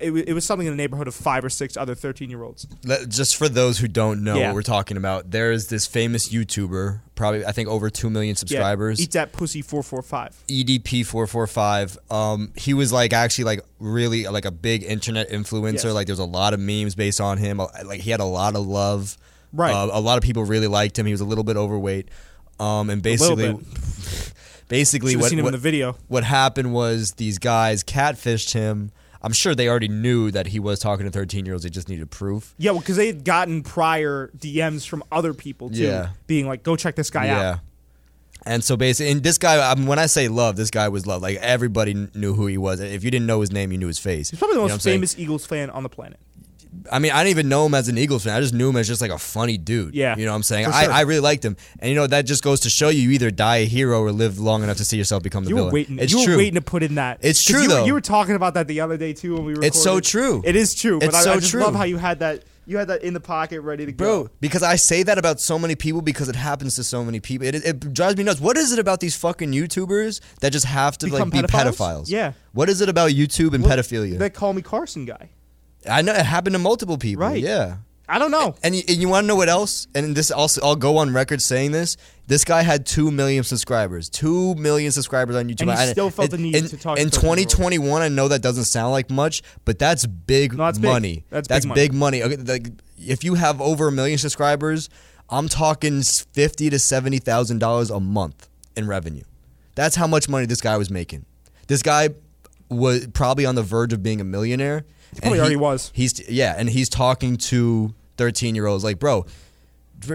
It, it was something in the neighborhood of five or six other thirteen-year-olds. Just for those who don't know Yeah. what we're talking about, there is this famous YouTuber, probably I think over two million subscribers. Yeah, eat that pussy four four five. EDP four four five. Um, he was like actually like really like a big internet influencer. Yes. Like there's a lot of memes based on him. Uh, Like he had a lot of love. Right. Uh, a lot of people really liked him. He was a little bit overweight. Um, and basically, basically what what, in the video. what happened was these guys catfished him. I'm sure they already knew that he was talking to 13 year olds. They just needed proof. Yeah, well, because they had gotten prior DMs from other people too, Yeah. being like, "Go check this guy yeah. out." And so basically, and this guy, I mean, when I say love, this guy was love. Like everybody knew who he was. If you didn't know his name, you knew his face. He's probably the You know most famous Eagles fan on the planet. I mean, I didn't even know him as an Eagles fan. I just knew him as just like a funny dude. Yeah, You know what I'm saying? for I. I really liked him. And you know, that just goes to show you you either die a hero or live long enough to see yourself become the You were villain. waiting. It's you true. were waiting to put in that. It's true, you though. you were talking about that the other day too when we recorded. It's so true. It is true. But It's I, so I just true. love how you had that. You had that in the pocket, ready to go. Bro, because I say that about so many people because it happens to so many people. It, it, it drives me nuts. What is it about these fucking YouTubers that just have to Become like be pedophiles? pedophiles? Yeah. What is it about YouTube and Well, pedophilia? That call me Carson guy. I know it happened to multiple people. Right. Yeah. I don't know. And you, and you want to know what else? And this also, I'll go on record saying this. This guy had two million subscribers. Two million subscribers on YouTube. And he still felt the need in, to talk In 2021, I know that doesn't sound like much, but that's big No, that's big. money. That's big money. big money. Okay, like, if you have over a million subscribers, I'm talking fifty to seventy thousand dollars a month in revenue. That's how much money this guy was making. This guy was probably on the verge of being a millionaire. He probably already was. He's yeah, and he's talking to 13 year olds like, bro,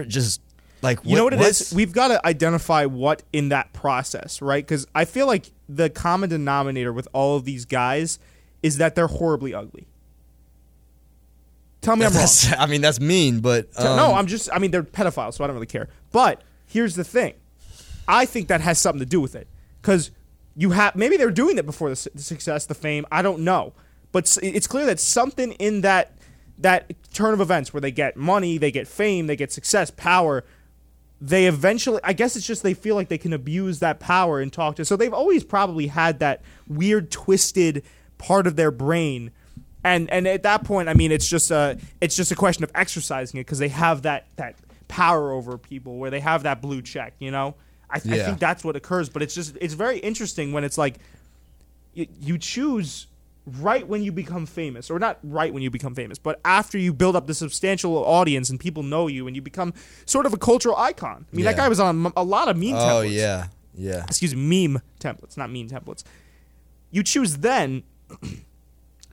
just like You know what it is? We've got to identify what in that process, right? Because I feel like the common denominator with all of these guys is that they're horribly ugly. Tell me I'm wrong. I mean, that's mean, but um, no, I'm just. I mean, they're pedophiles, so I don't really care. But here's the thing: I think that has something to do with it because you have maybe they're doing it before the, the success, the fame. I don't know, but it's clear that something in that that turn of events where they get money, they get fame, they get success, power. They eventually, I guess it's just they feel like they can abuse that power and talk to. So they've always probably had that weird, twisted part of their brain and and at that point, I mean, it's just a it's just a question of exercising it because they have that that power over people where they have that blue check. You know, I, I Yeah. think that's what occurs. But it's just it's very interesting when it's like you, you choose right when you become famous, or not right when you become famous, but after you build up the substantial audience and people know you and you become sort of a cultural icon. I mean, that guy was on a lot of meme oh templates Oh, yeah, yeah, excuse me, meme templates, not meme templates. You choose then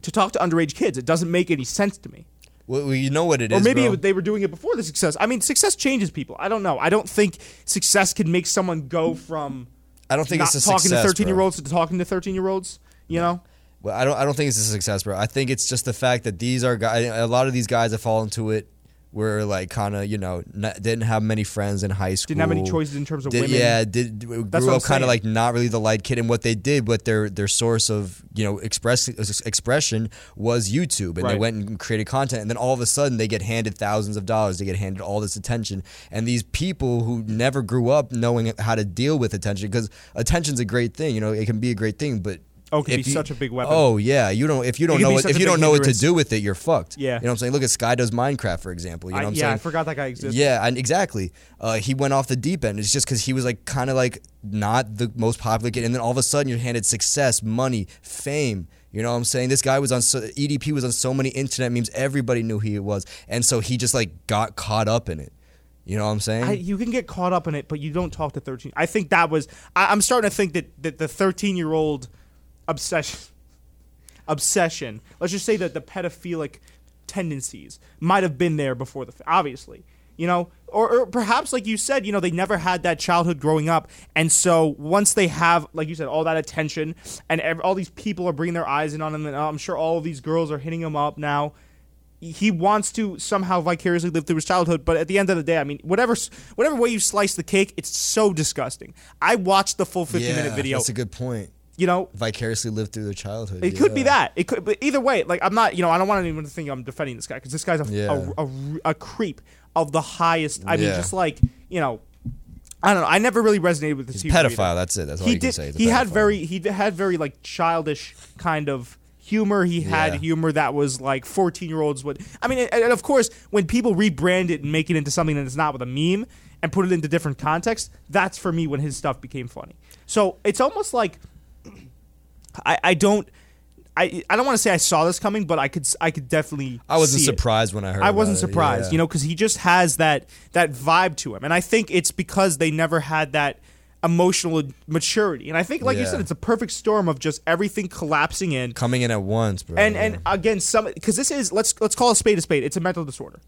to talk to underage kids. It doesn't make any sense to me. well, you know what it is, or maybe bro. it- they were doing it before the success. I mean, success changes people. I don't know. I don't think success can make someone go from I don't think not it's a talking success, to thirteen-year-olds to talking to 13 year olds. You know? Well, I don't. I don't think it's a success, bro. I think it's just the fact that these are guys. A lot of these guys that fall into it were like kind of you know not, didn't have many friends in high school. Didn't have any choices in terms of Did- women. Yeah, did grew That's up kind of like not really the light kid, and what they did, what their their source of you know express expression was YouTube, and they went and created content, and then all of a sudden they get handed thousands of dollars, they get handed all this attention, and these people who never grew up knowing how to deal with attention, because attention's a great thing, you know, it can be a great thing, but Oh, could be you- such a big weapon. Oh yeah, you don't if you don't know what, if you don't know what to do with it, you're fucked. Yeah. you know what I'm saying. Look at Sky does Minecraft for example. You know I, what I'm yeah, saying. I forgot that guy existed. Yeah, and exactly. Uh, he went off the deep end. It's just because he was like kind of like not the most popular kid, and then all of a sudden you're handed success, money, fame. You know what I'm saying? This guy was on so, EDP was on so many internet memes. Everybody knew who he was, and so he just like got caught up in it. You know what I'm saying? I, you can get caught up in it, but you don't talk to 13. I think that was. I, I'm starting to think that, that the 13 year old obsession, obsession. Let's just say that the pedophilic tendencies might have been there before the. Obviously, you know, or, or perhaps like you said, you know, they never had that childhood growing up, and so once they have, like you said, all that attention, and ev- all these people are bringing their eyes in on him, and uh, I'm sure all of these girls are hitting him up now he wants to somehow vicariously live through his childhood, but at the end of the day, I mean, whatever whatever way you slice the cake, it's so disgusting. I watched the full 50 minute video. That's a good point. You know, Vicariously lived through their childhood. it could be that. It could, but either way, like I'm not, you know, I don't want anyone to think I'm defending this guy because this guy's a, Yeah. a, a, a creep of the highest. I mean, Yeah. just like you know, I don't know. I never really resonated with this He's pedophile. either. That's it. That's all he you can say. He had very he had very like childish kind of humor. He had Yeah. humor that was like 14 year olds would. I mean, and, and of course, when people rebrand it and make it into something that is not with a meme and put it into different context, that's for me when his stuff became funny. So it's almost like I, I don't. I, I don't want to say I saw this coming, but I could I could definitely. I wasn't see it. surprised when I heard. I wasn't surprised, Yeah. you know, because he just has that that vibe to him, and I think it's because they never had that emotional maturity, and I think, like you said, it's a perfect storm of just everything collapsing in, coming in at once, bro. and and again, some because this is let's let's call a spade a spade. It's a mental disorder.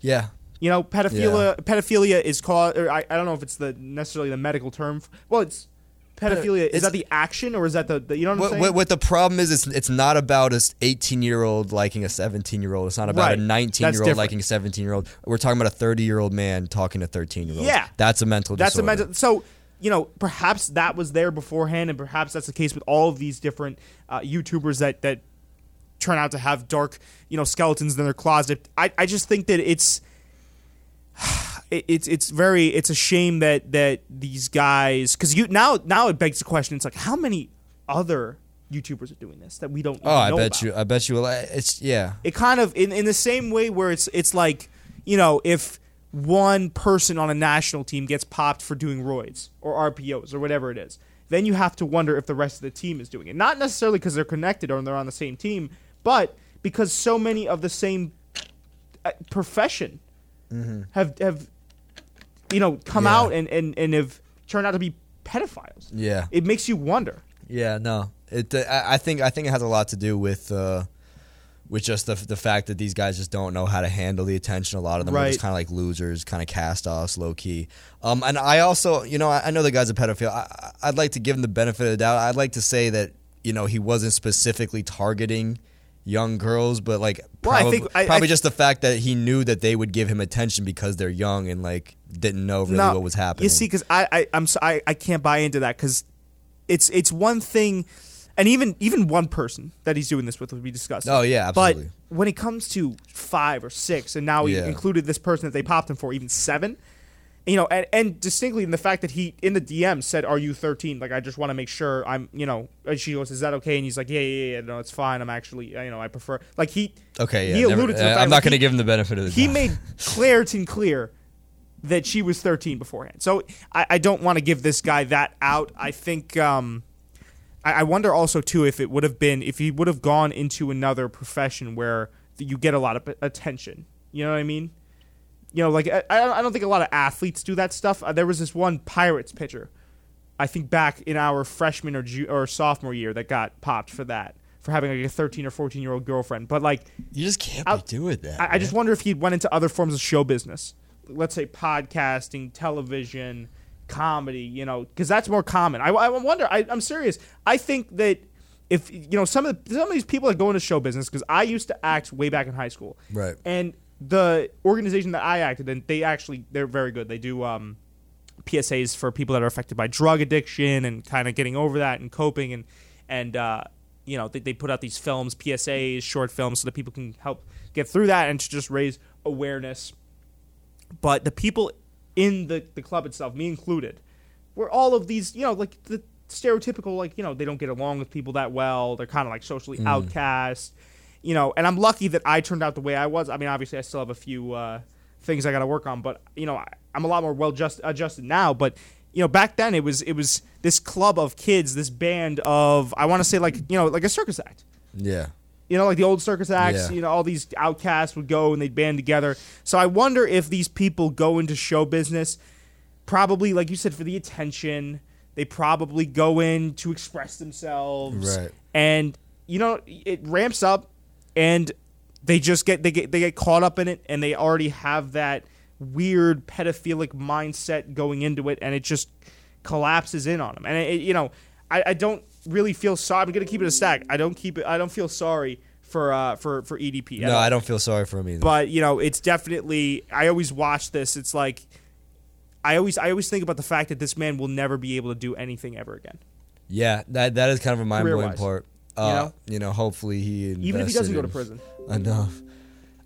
yeah, You know, pedophilia pedophilia is called. I, I don't know if it's the necessarily the medical term. Well, it's pedophilia. Is that the action or is that the, the you know what I'm saying? what, what the problem is, it's, it's not about a 18 year old liking a 17 year old. It's not about Right. a 19 That's year old different. liking a 17 year old. We're talking about a 30 year old man talking to 13 year old. Yeah. that's a mental. That's a mental. So you know, perhaps that was there beforehand, and perhaps that's the case with all of these different uh, YouTubers that that turn out to have dark, you know, skeletons in their closet. I, I just think that it's. It- It's it's very it's a shame that that these guys because you now now it begs the question it's like how many other YouTubers are doing this that we don't know. Oh, I bet about? you. I bet you. It's yeah. it kind of in, in the same way where it's it's like you know if one person on a national team gets popped for doing roids or EPOs or whatever it is, then you have to wonder if the rest of the team is doing it. Not necessarily because they're connected or they're on the same team, but because so many of the same uh, profession have have you know come Yeah. out and, and and have turned out to be pedophiles. Yeah. It makes you wonder. Yeah, no. It. Uh, I I think. I think it has a lot to do with. Uh, with just the the fact that these guys just don't know how to handle the attention. A lot of them are just kind of like losers, kind of cast offs, low key. Um, and I also, you know, I, I know the guy's a pedophile. I, I- I'd like to give him the benefit of the doubt. I'd like to say that you know he wasn't specifically targeting young girls, but like Well, I probably, think- I- probably I- just the fact that he knew that they would give him attention because they're young and like didn't know really No, what was happening. You see, because I, I I'm so, I, I can't buy into that because it's it's one thing, and even even one person that he's doing this with would be disgusting. Oh, yeah, absolutely. But when it comes to five or six, and now he Yeah. included this person that they popped him for, even seven. You know, and, and distinctly in the fact that he in the DM said, "Are you 13?" Like, I just want to make sure I'm, you know. And she goes, "Is that okay?" And he's like, "Yeah, yeah, yeah. No, it's fine. I'm actually, you know, I prefer." Like he, okay, yeah, he never- alluded to the uh, fact I'm not going to give him the benefit of the he doubt. made Claritin clear that she was 13 beforehand. So I, I don't want to give this guy that out. I think um, I, I wonder also too if it would have been if he would have gone into another profession where you get a lot of attention. You know what I mean? You know, like I, I don't- think a lot of athletes do that stuff. Uh, there was this one Pirates pitcher, I think back in our freshman or ju- or sophomore year that got popped for that for having like a 13 or 14 year old girlfriend. But like You just can't I'll- be doing that. I, I just wonder if he went into other forms of show business. Let's say podcasting, television, comedy, you know, because that's more common. I, I wonder, I, I'm serious. I think that if, you know, some of, the, some of these people that go into show business, because I used to act way back in high school. Right. And the organization that I acted in, they actually, they're very good. They do, um, PSAs for people that are affected by drug addiction and kind of getting over that and coping and and uh, you know they, they put out these films PSAs short films so that people can help get through that and to just raise awareness but the people in the, the club itself me included were all of these you know like the stereotypical like you know they don't get along with people that well. They're kind of like socially Mm. outcast. You know, and I'm lucky that I turned out the way I was. I mean, obviously, I still have a few uh, things I got to work on, but you know, I, I'm a lot more well just adjusted now. But you know, back then it was it was this club of kids, this band of I want to say like you know like a circus act. Yeah. You know, like the old circus acts, Yeah. you know, all these outcasts would go and they'd band together. So I wonder if these people go into show business probably, like you said, for the attention. They probably go in to express themselves. Right. And, you know, it ramps up and they just get they get they get caught up in it and they already have that weird pedophilic mindset going into it and it just collapses in on them. And it, you know, I, I don't really feel sorry. I'm gonna keep it a stack. I don't keep it. I don't feel sorry for uh for for EDP. No. I don't feel sorry for him either. But you know, it's definitely. I always watch this. It's like. I always, I always think about the fact that this man will never be able to do anything ever again. yeah, that that is kind of a mind blowing part. Uh, know? you know, hopefully he Even if he doesn't go to prison. enough.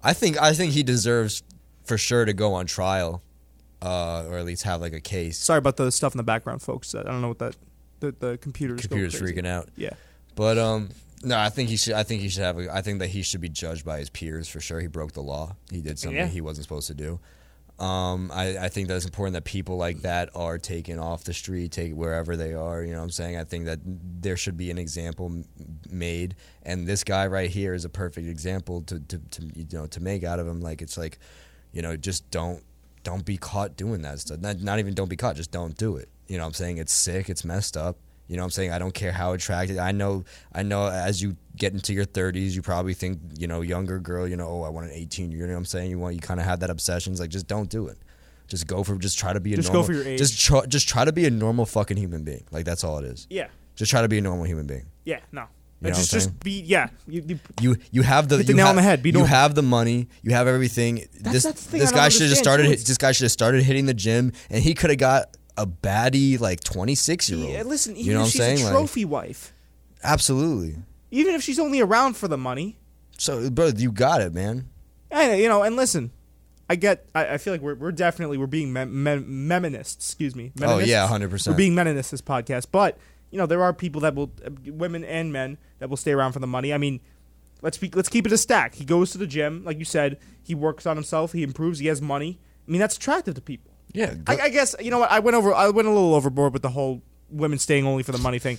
I think I think he deserves for sure to go on trial, uh, or at least have like a case. Sorry about the stuff in the background, folks. I don't know what that. The the computer's going Computer's crazy. freaking out. Yeah. But um, no, I think he should. I think he should have. A, I think that he should be judged by his peers for sure. He broke the law. He did something Yeah. he wasn't supposed to do. Um, I, I think that it's important that people like that are taken off the street, take wherever they are. You know what I'm saying? I think that there should be an example made, and this guy right here is a perfect example to, to, to you know to make out of him. Like it's like, you know, just don't don't be caught doing that stuff. Not, not even don't be caught, just don't do it. You know what I'm saying? It's sick, it's messed up. You know what I'm saying? I don't care how attractive. I know I know as you get into your 30s, you probably think, you know, younger girl, you know, oh, I want an 18. You know what I'm saying? You want you kind of have that obsession. It's like just don't do it. Just go for just try to be a Just go normal for your age. just try, just try to be a normal fucking human being. Like that's all it is. Yeah. Just try to be a normal human being. Yeah. No. You know just what I'm just be yeah. You, you, You you have the Hit the you nail ha- on the head. Be you have the money. You have everything. this that's the thing this I guy should have just started. hit- This guy should have started hitting the gym, and he could have got a baddie like 26 year old. yeah, listen, even you know if what I'm she's saying? a Like, trophy wife, absolutely. even if she's only around for the money, So, bro, you got it, man. I, you know, and listen, I get. I, I feel like we're, we're definitely we're being mem- mem- meminists. Excuse me. Oh yeah, Meminists? hundred We're percent. being men in this, this podcast, but you know there are people that will, uh, women and men that will stay around for the money. I mean, let's be, let's keep it a stack. He goes to the gym, like you said. He works on himself. He improves. He has money. I mean, that's attractive to people. Yeah, I, I guess you know what I went over. I went a little overboard with the whole women staying only for the money thing.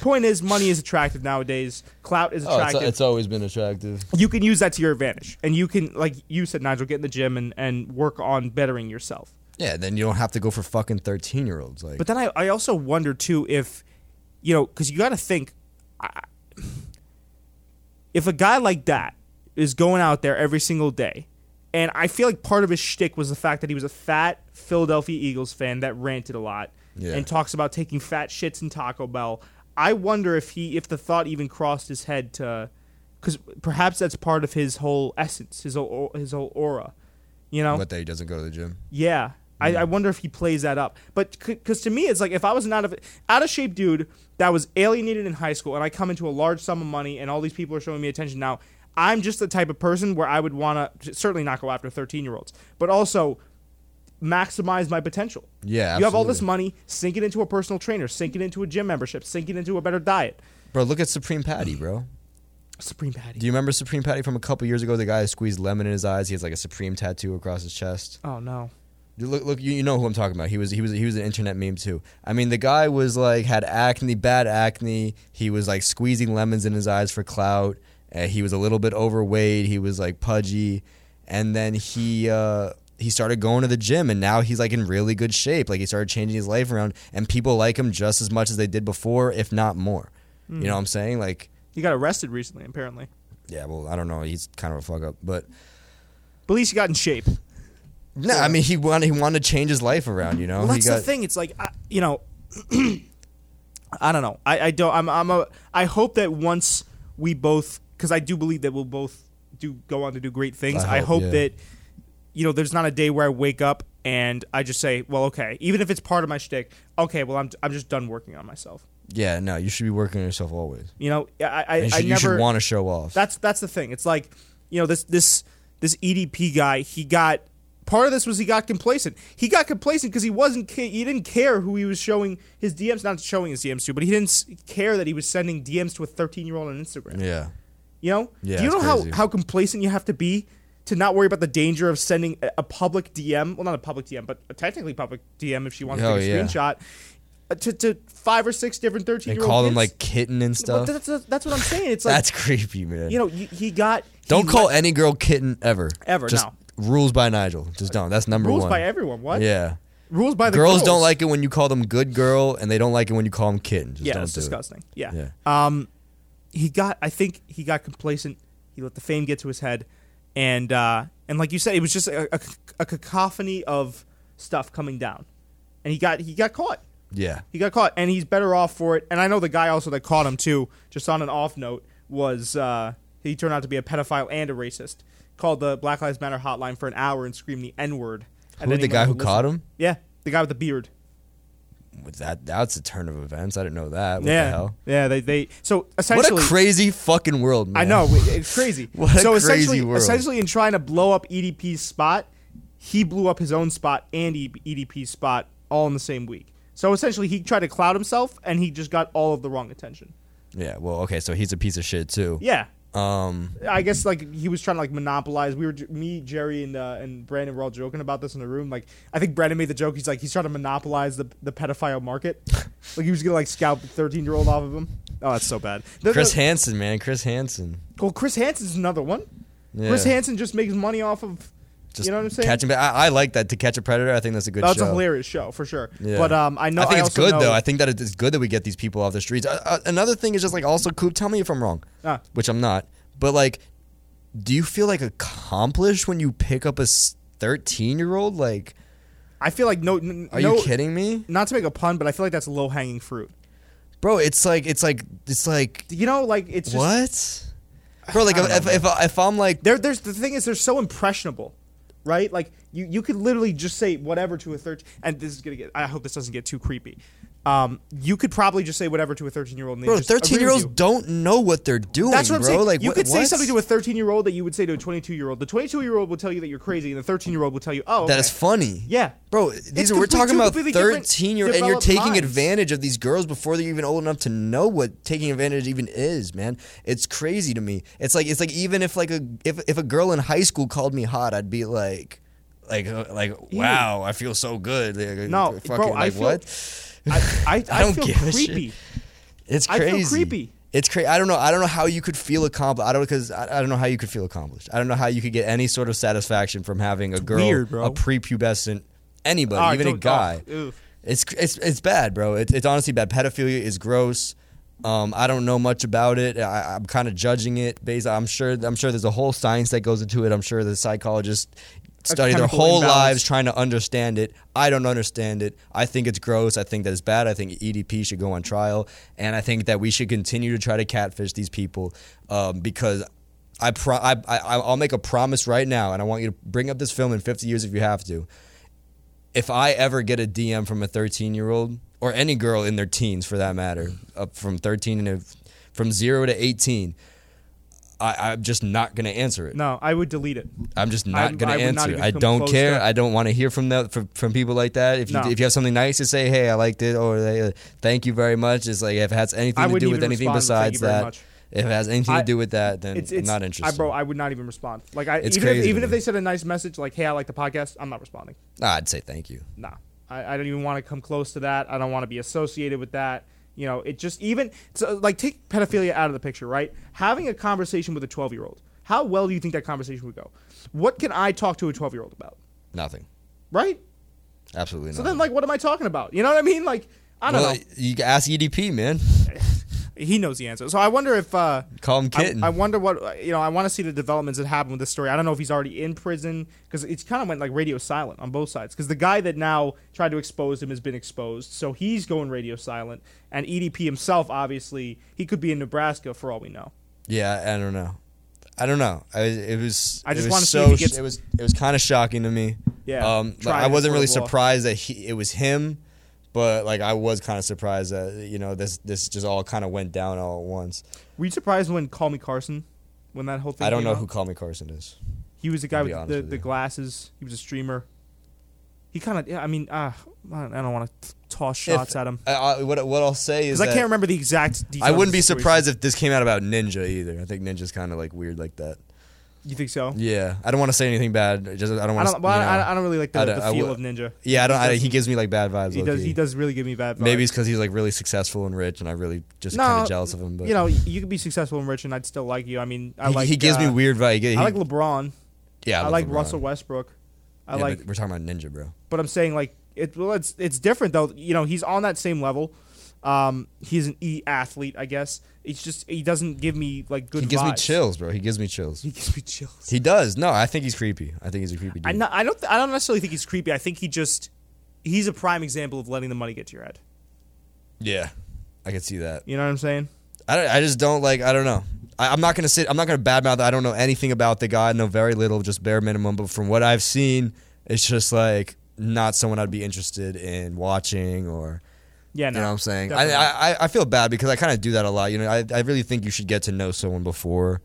Point is, money is attractive nowadays. Clout is oh, it's, attractive. it's always been attractive. you can use that to your advantage, and you can, like you said, Nigel, get in the gym and, and work on bettering yourself. Yeah, then you don't have to go for fucking thirteen year olds. Like, But then I, I also wonder too if, you know, because you got to think, I- if a guy like that is going out there every single day, and I feel like part of his shtick was the fact that he was a fat Philadelphia Eagles fan that ranted a lot Yeah. and talks about taking fat shits in Taco Bell. I wonder if he, if the thought even crossed his head to, because perhaps that's part of his whole essence, his whole his whole aura, you know. what that he doesn't go to the gym. Yeah. I, mm. I wonder if he plays that up. But because to me, it's like if I was an out of out of shape dude that was alienated in high school, and I come into a large sum of money, and all these people are showing me attention now. I'm just the type of person where I would want to certainly not go after 13 year olds, but also maximize my potential. Yeah, You have all this money, sink it into a personal trainer, sink it into a gym membership, sink it into a better diet. Bro, look at Supreme Patty, bro. Supreme Patty. Do you remember Supreme Patty from a couple years ago? The guy who squeezed lemon in his eyes. He has like a Supreme tattoo across his chest. oh no. Dude, Look, look, you, you know who I'm talking about. He was, he was, he was an internet meme too. I mean, the guy was like had acne, bad acne. He was like squeezing lemons in his eyes for clout. Uh, he was a little bit overweight. He was like pudgy, and then he uh, he started going to the gym, and now he's like in really good shape. Like he started changing his life around, and people like him just as much as they did before, if not more. You know what I'm saying? Like, He got arrested recently, apparently. yeah, well, I don't know. He's kind of a fuck up, but But at least he got in shape. no, I mean, he wanted he wanted to change his life around. You know, Well, that's got the thing. It's like I, you know, I don't know. I, I don't. I'm. I'm a. I hope that once we both, because I do believe that we'll both do go on to do great things. I I hope, hope, yeah. that you know, there's not a day where I wake up and I just say, well, okay, even if it's part of my shtick, okay, well, I'm I'm just done working on myself. Yeah, no, you should be working on yourself always. You know, I I, you I should, you never should want to show off. that's that's the thing. It's like, you know, this this this EDP guy, he got part of this was he got complacent. He got complacent because he wasn't he didn't care who he was showing his DMs, not showing his DMs to, but he didn't care that he was sending DMs to a 13 year old on Instagram. Yeah. You know? Yeah, Do you know it's how how complacent you have to be to not worry about the danger of sending a, public DM? Well, not a public DM, but a technically public DM if she wants to Oh, take a yeah. screenshot uh, to, to five or six different thirteen-year-old call them like kitten and stuff. that's, that's what I'm saying. It's like That's creepy, man. you know he, he got he don't call let- any girl kitten ever. Ever, Just no. rules by Nigel. Just don't. That's number rules one. Rules by everyone. What? Yeah. Rules by the Girls don't like it when you call them good girl, and they don't like it when you call them kitten. Just Yeah, don't it's do it. disgusting. Yeah. Yeah. Um, he got. I think he got complacent. He let the fame get to his head, and uh, and like you said, it was just a, a, a cacophony of stuff coming down, and he got he got caught. Yeah. He got caught, and he's better off for it. And I know the guy also that caught him too. Just on an off note, was uh, he turned out to be a pedophile and a racist. Called the Black Lives Matter hotline for an hour and screamed the N word. Who the guy who caught him? Yeah, the guy with the beard. With that, that's a turn of events. I didn't know that. What yeah, the hell? yeah. They they so essentially What a crazy fucking world, man. I know it's crazy. What a crazy essentially, world. essentially, in trying to blow up EDP's spot, he blew up his own spot and EDP's spot all in the same week. So essentially, he tried to cloud himself, and he just got all of the wrong attention. Yeah. Well, okay. So he's a piece of shit too. Yeah, Um. I guess like he was trying to like monopolize. We were me, Jerry, and uh, and Brandon were all joking about this in the room. Like I think Brandon made the joke. He's like he's trying to monopolize the the pedophile market. like he was gonna like scalp the thirteen year old off of him. Oh, that's so bad. The- Chris the- Hansen, man. Chris Hansen. well, Chris Hansen's another one. Yeah. Chris Hansen just makes money off of. Just you know what I'm saying? Catching. I, I like that to catch a predator. I think that's a good That's show. a hilarious show for sure. Yeah. But um, I know I think it's also good know- though. I think that it's good that we get these people off the streets. Uh, uh, another thing is just like also Coop. Tell me if I'm wrong, Ah. which I'm not. But like, do you feel like accomplished when you pick up a 13 year old? Like, I feel like no. n- are no, you kidding me, Not to make a pun, but I feel like that's low hanging fruit. bro? It's like it's like it's like You know, like it's just what, bro? Like if, know, if, if if I'm like There, there's the thing is they're so impressionable, right? Like you, you could literally just say whatever to a thirteen. And this is gonna get. I hope this doesn't get too creepy. Um, you could probably just say whatever to a thirteen year old. bro, 13 year olds don't know what they're doing. That's what I'm bro. saying. Like you what- could say what? something to a 13 year old that you would say to a 22 year old. The 22 year old will tell you that you're crazy, and the 13 year old will tell you, "Oh, that okay. is funny. yeah, Bro, these are, we're talking about 13 year olds. and you're taking minds. advantage of these girls before they're even old enough to know what taking advantage even is, man. It's crazy to me. It's like it's like even if like a if if a girl in high school called me hot, I'd be like like uh, like wow, I feel so good. Like, No, fucking, bro, I like feel- what? I, I, I, don't feel give a shit. creepy. It's I feel crazy. creepy. It's crazy. I don't know. I don't know how you could feel accomplished. I don't because I, I don't know how you could feel accomplished. I don't know how you could get any sort of satisfaction from having a girl, weird, a prepubescent, anybody, right, even a guy. oh. It's it's it's bad, bro. It's it's honestly bad. Pedophilia is gross. Um, I don't know much about it. I, I'm kind of judging it based. I'm sure. I'm sure there's a whole science that goes into it. I'm sure the psychologists study their whole imbalance. lives trying to understand it. I don't understand it. I think it's gross. I think that it's bad. I think EDP should go on trial, and I think that we should continue to try to catfish these people um, because. I, pro- I, I I'll make a promise right now, and I want you to bring up this film in 50 years if you have to if I ever get a DM from a 13 year old or any girl in their teens for that matter, up from 13 and from zero to 18, I, I'm just not gonna answer it. No, I would delete it. I'm just not I'm- gonna I would not answer. it. I don't care. to- I don't want to hear from that from, from people like that. If you No. if you have something nice to say, hey, I liked it, or hey, thank you very much. It's like if it has anything I to do with anything respond with thank you besides that, much. if it has anything I- to do with that, then It's, I'm it's not I, interested. bro, I would not even respond. Like I, It's even if, even if they said a nice message like, "Hey, I like the podcast," I'm not responding. Nah, I'd say thank you. Nah, I, I don't even want to come close to that. I don't want to be associated with that. You know, it just even so, like take pedophilia out of the picture, right? Having a conversation with a 12 year old, how well do you think that conversation would go? What can I talk to a 12 year old about, Nothing. right? Absolutely So then, like, what am I talking about? You know what I mean? Like, I don't well, know. you ask EDP, man. He knows the answer. So I wonder if uh, Call him I, kitten. I wonder what you know. I want to see the developments that happen with this story. I don't know if he's already in prison because it's kind of went like radio silent on both sides. Because the guy that now tried to expose him has been exposed, so he's going radio silent. And EDP himself, obviously, he could be in Nebraska for all we know. Yeah, I don't know. I don't know. I, it was. I just it wanna see if he gets- it was. It was kind of shocking to me. Yeah, Um, I wasn't really surprised that he. It was him, but like I was kind of surprised that you know this. This just all kind of went down all at once. Were you surprised when Call Me Carson, when that whole thing? I don't know out? who Call Me Carson is. He was the guy with the, with the glasses. He was a streamer. He kind of, yeah. I mean, uh, I don't want to toss shots at him I, I, what what I'll say is I can't remember the exact details. I wouldn't be situation. surprised if this came out about Ninja either. I think Ninja's kind of like weird like that. You think so? Yeah, I don't want to say anything bad. I Just I don't I want to. don't. Well, I, I don't really like the, I the I feel would- of Ninja. yeah, I don't. he I, does- he gives me like bad vibes. He does. He does really give me bad. Vibes. Maybe it's because he's like really successful and rich, and I really just No, kind of jealous of him. But you know, you could be successful and rich, and I'd still like you. I mean, I he, like. he gives uh, me weird vibes. I like LeBron. yeah, I, love like LeBron. Russell Westbrook. I Yeah, like, we're talking about Ninja, bro. but I'm saying like it. Well, it's it's different though. You know, he's on that same level. Um, he's an e athlete, I guess. It's just he doesn't give me like good. He gives me chills, bro. He gives me chills. He gives me chills. He does. No, I think he's creepy. I think he's a creepy dude. I, I don't. I don't necessarily think he's creepy. I think he just. He's a prime example of letting the money get to your head. yeah, I can see that. You know what I'm saying? I, don't, I just don't like. I don't know. I, I'm not gonna sit. I'm not gonna badmouth. I don't know anything about the guy. I know very little, just bare minimum. But from what I've seen, it's just like not someone I'd be interested in watching or Yeah, no. you know what I'm saying. I. I I- feel bad because I kind of do that a lot. You know, I I really think you should get to know someone before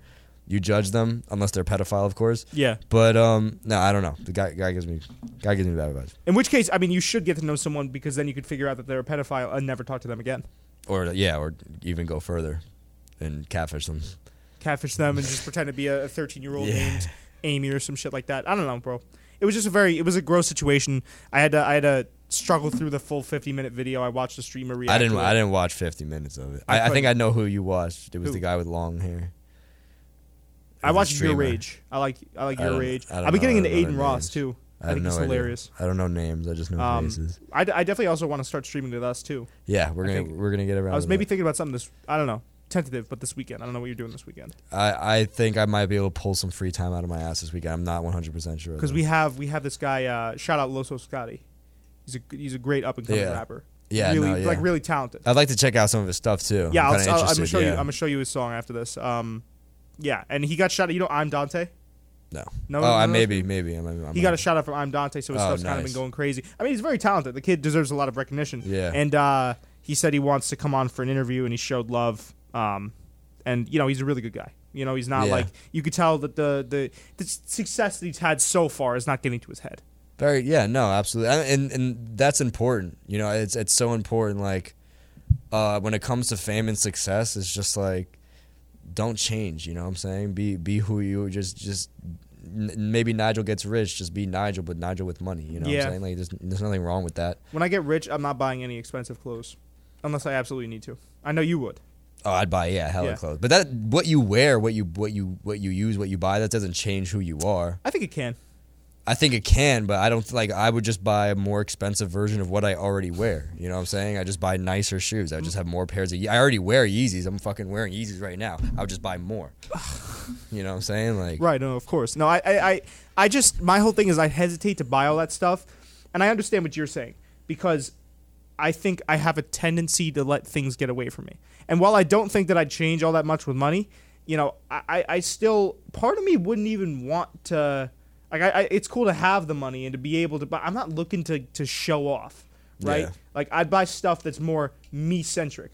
you judge them, unless they're a pedophile, of course. yeah. But um, no, I don't know. The guy guy gives me guy gives me bad advice. In which case, I mean, you should get to know someone because then you could figure out that they're a pedophile and never talk to them again. Or yeah, or even go further and catfish them. Catfish them and just pretend to be a 13 year old Yeah. named Amy or some shit like that. I don't know, bro. It was just a very, it was a gross situation. I had to, I had to struggle through the full 50 minute video. I watched the streamer react. I didn't. I didn't watch 50 minutes of it. I I, I think. I know who you watched. It was Who? the guy with long hair. I watched Your. Rage. I like, I like I Your Rage. I don't I've been getting into Adin Ross names. too. I, I think idea. hilarious. I don't know names. I just know Um, faces. I, d- I definitely also want to start streaming to us too. Yeah, we're gonna we're gonna get around. I was maybe that. thinking about something this. I don't know, tentative, but this weekend. I don't know what you're doing this weekend I I think I might be able to pull some free time out of my ass this weekend. I'm not 100 percent sure. because we have we have this guy. Uh, shout out Loso Scotty. He's a he's a great up and coming Yeah. rapper. yeah really no, yeah. like really talented. I'd like to check out some of his stuff too. yeah, I'm I'm gonna show you. I'm gonna show you his song after this. Um, yeah, and he got shot. You know, ImDontai. No. No, oh, I maybe maybe. I'm, I'm, He got a shout out from ImDontai, so his Oh, stuff's kind of been going crazy. I mean, he's very talented. The kid deserves a lot of recognition. Yeah. And uh, he said he wants to come on for an interview, and he showed love. Um, and you know, he's a really good guy. You know, he's not Yeah. like you could tell that the the the success that he's had so far is not getting to his head. Very yeah, no, absolutely, and and that's important. You know, it's it's so important. Like, uh, when it comes to fame and success, it's just like, don't change. You know what I'm saying? Be be who you just just. n- Maybe Nigel gets rich, just be Nigel, but Nigel with money. You know what Yeah. I'm saying? Like, there's, there's nothing wrong with that. When I get rich, I'm not buying any expensive clothes, unless I absolutely need to. I know you would. Oh, I'd buy yeah, hella Yeah. clothes. But that what you wear, what you what you what you use, what you buy, that doesn't change who you are. I think it can. I think it can, but I don't like. I would just buy a more expensive version of what I already wear. You know what I'm saying? I just buy nicer shoes. I would just have more pairs of. I already wear Yeezys. I'm fucking wearing Yeezys right now. I would just buy more. you know what I'm saying? Like, Right, no, of course. No, I, I, I, I just my whole thing is I hesitate to buy all that stuff, and I understand what you're saying because I think I have a tendency to let things get away from me. And while I don't think that I'd change all that much with money, you know, I, I still part of me wouldn't even want to. Like, I, I, it's cool to have the money and to be able to, but I'm not looking to to show off, right? Yeah. Like, I'd buy stuff that's more me centric.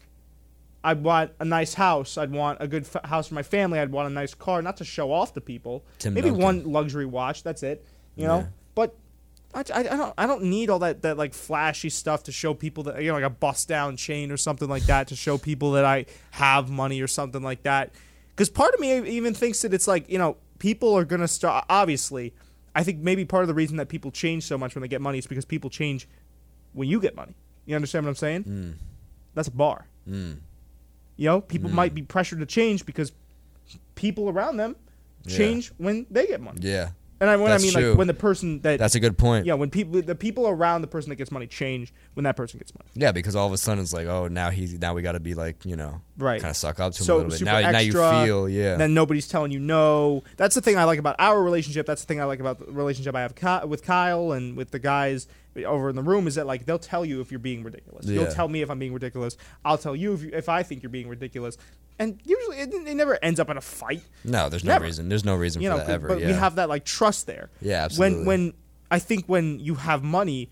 I'd want a nice house. I'd want a good f- house for my family. I'd want a nice car, not to show off to people. Tim Maybe Duncan. one luxury watch. That's it. You know. Yeah. But I, I, I don't I don't need all that that like flashy stuff to show people that you know like a bust down chain or something like that to show people that I have money or something like that. Because part of me even thinks that it's like you know people are gonna start. Obviously, I think maybe part of the reason that people change so much when they get money is because people change when you get money. You understand what I'm saying? Mm, That's a bar. mm, You know, people Mm. might be pressured to change because people around them Yeah. change when they get money. yeah, And I, when That's I mean true. like when the person that that's a good point. yeah, when people the people around the person that gets money change when that person gets money. Yeah, because all of a sudden it's like, oh, now he's now we got to be like, you know, Right. kind of suck up to him So a little bit. super Now, now you extra, feel, yeah, Then nobody's telling you no. That's the thing I like about our relationship. That's the thing I like about the relationship I have Ky- with Kyle and with the guys over in the room is that like they'll tell you if you're being ridiculous. You'll tell me if I'm being ridiculous. I'll tell you if you, if I think you're being ridiculous. And usually it, it never ends up in a fight. no, there's no reason. There's no reason you for know, that ever. but yeah. we have that like trust there. yeah, absolutely. when when I think when you have money,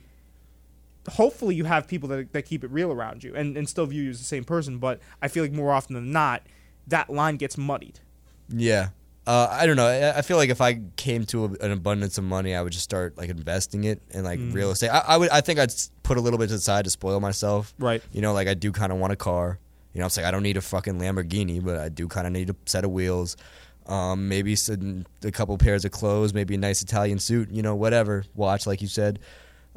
hopefully you have people that, that keep it real around you and, and still view you as the same person. But I feel like more often than not, that line gets muddied. Yeah. Uh, I don't know. I, I feel like if I came to a, an abundance of money, I would just start like investing it in like Mm. real estate. I, I would. I think I'd s- put a little bit to the side to spoil myself. Right. You know, like I do kind of want a car. You know, I'm saying I don't need a fucking Lamborghini, but I do kind of need a set of wheels. Um, maybe some, a couple pairs of clothes, maybe a nice Italian suit. You know, whatever. Watch, like you said,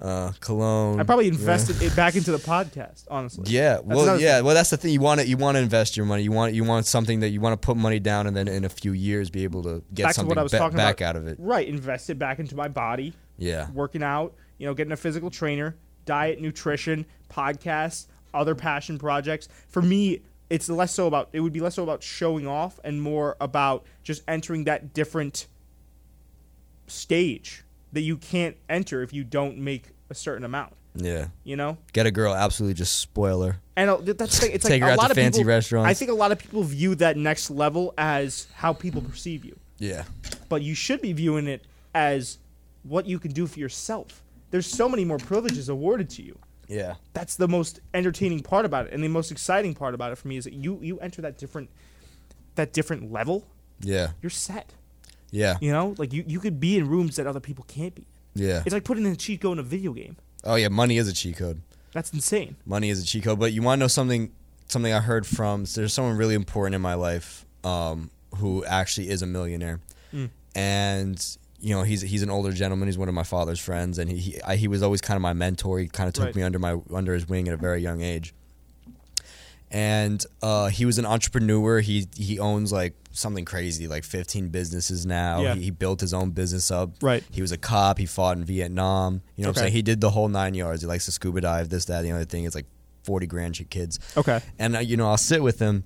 uh, cologne. I probably yeah. invested it back into the podcast. Honestly. Yeah, well, another yeah, well, that's the thing. You want to you want to invest your money. You want you want something that you want to put money down, and then in a few years be able to get Back to something what I was ba- talking back about. out of it. Right. Invested back into my body. Yeah, working out, you know, getting a physical trainer, diet, nutrition, podcasts, other passion projects. For me, it's less so about it would be less so about showing off and more about just entering that different stage that you can't enter if you don't make a certain amount, yeah. you know? Get a girl, absolutely just spoil her. And uh, that's the thing. It's Take like her a out lot to of fancy people, restaurants. I think a lot of people view that next level as how people perceive you Yeah, but you should be viewing it as what you can do for yourself. There's so many more privileges awarded to you. yeah, That's the most entertaining part about it, and the most exciting part about it for me is that you you enter that different that different level. yeah, You're set. Yeah, You know, like you, you could be in rooms that other people can't be. yeah. It's like putting in a cheat code in a video game. Oh yeah, money is a cheat code. That's insane. Money is a cheat code. But you want to know something? Something I heard from so there's someone really important in my life um, who actually is a millionaire, Mm. and you know he's he's an older gentleman. He's one of my father's friends, and he he, I, he was always kind of my mentor. He kind of took Right. me under my under his wing at a very young age. And uh, he was an entrepreneur. He he owns like something crazy, like 15 businesses now. Yeah. He, he built his own business up. Right. He was a cop. He fought in Vietnam. You know what I'm saying? He did the whole nine yards. He likes to scuba dive, this, that, the other thing. It's like 40 grand shit kids. Okay. And, uh, you know, I'll sit with him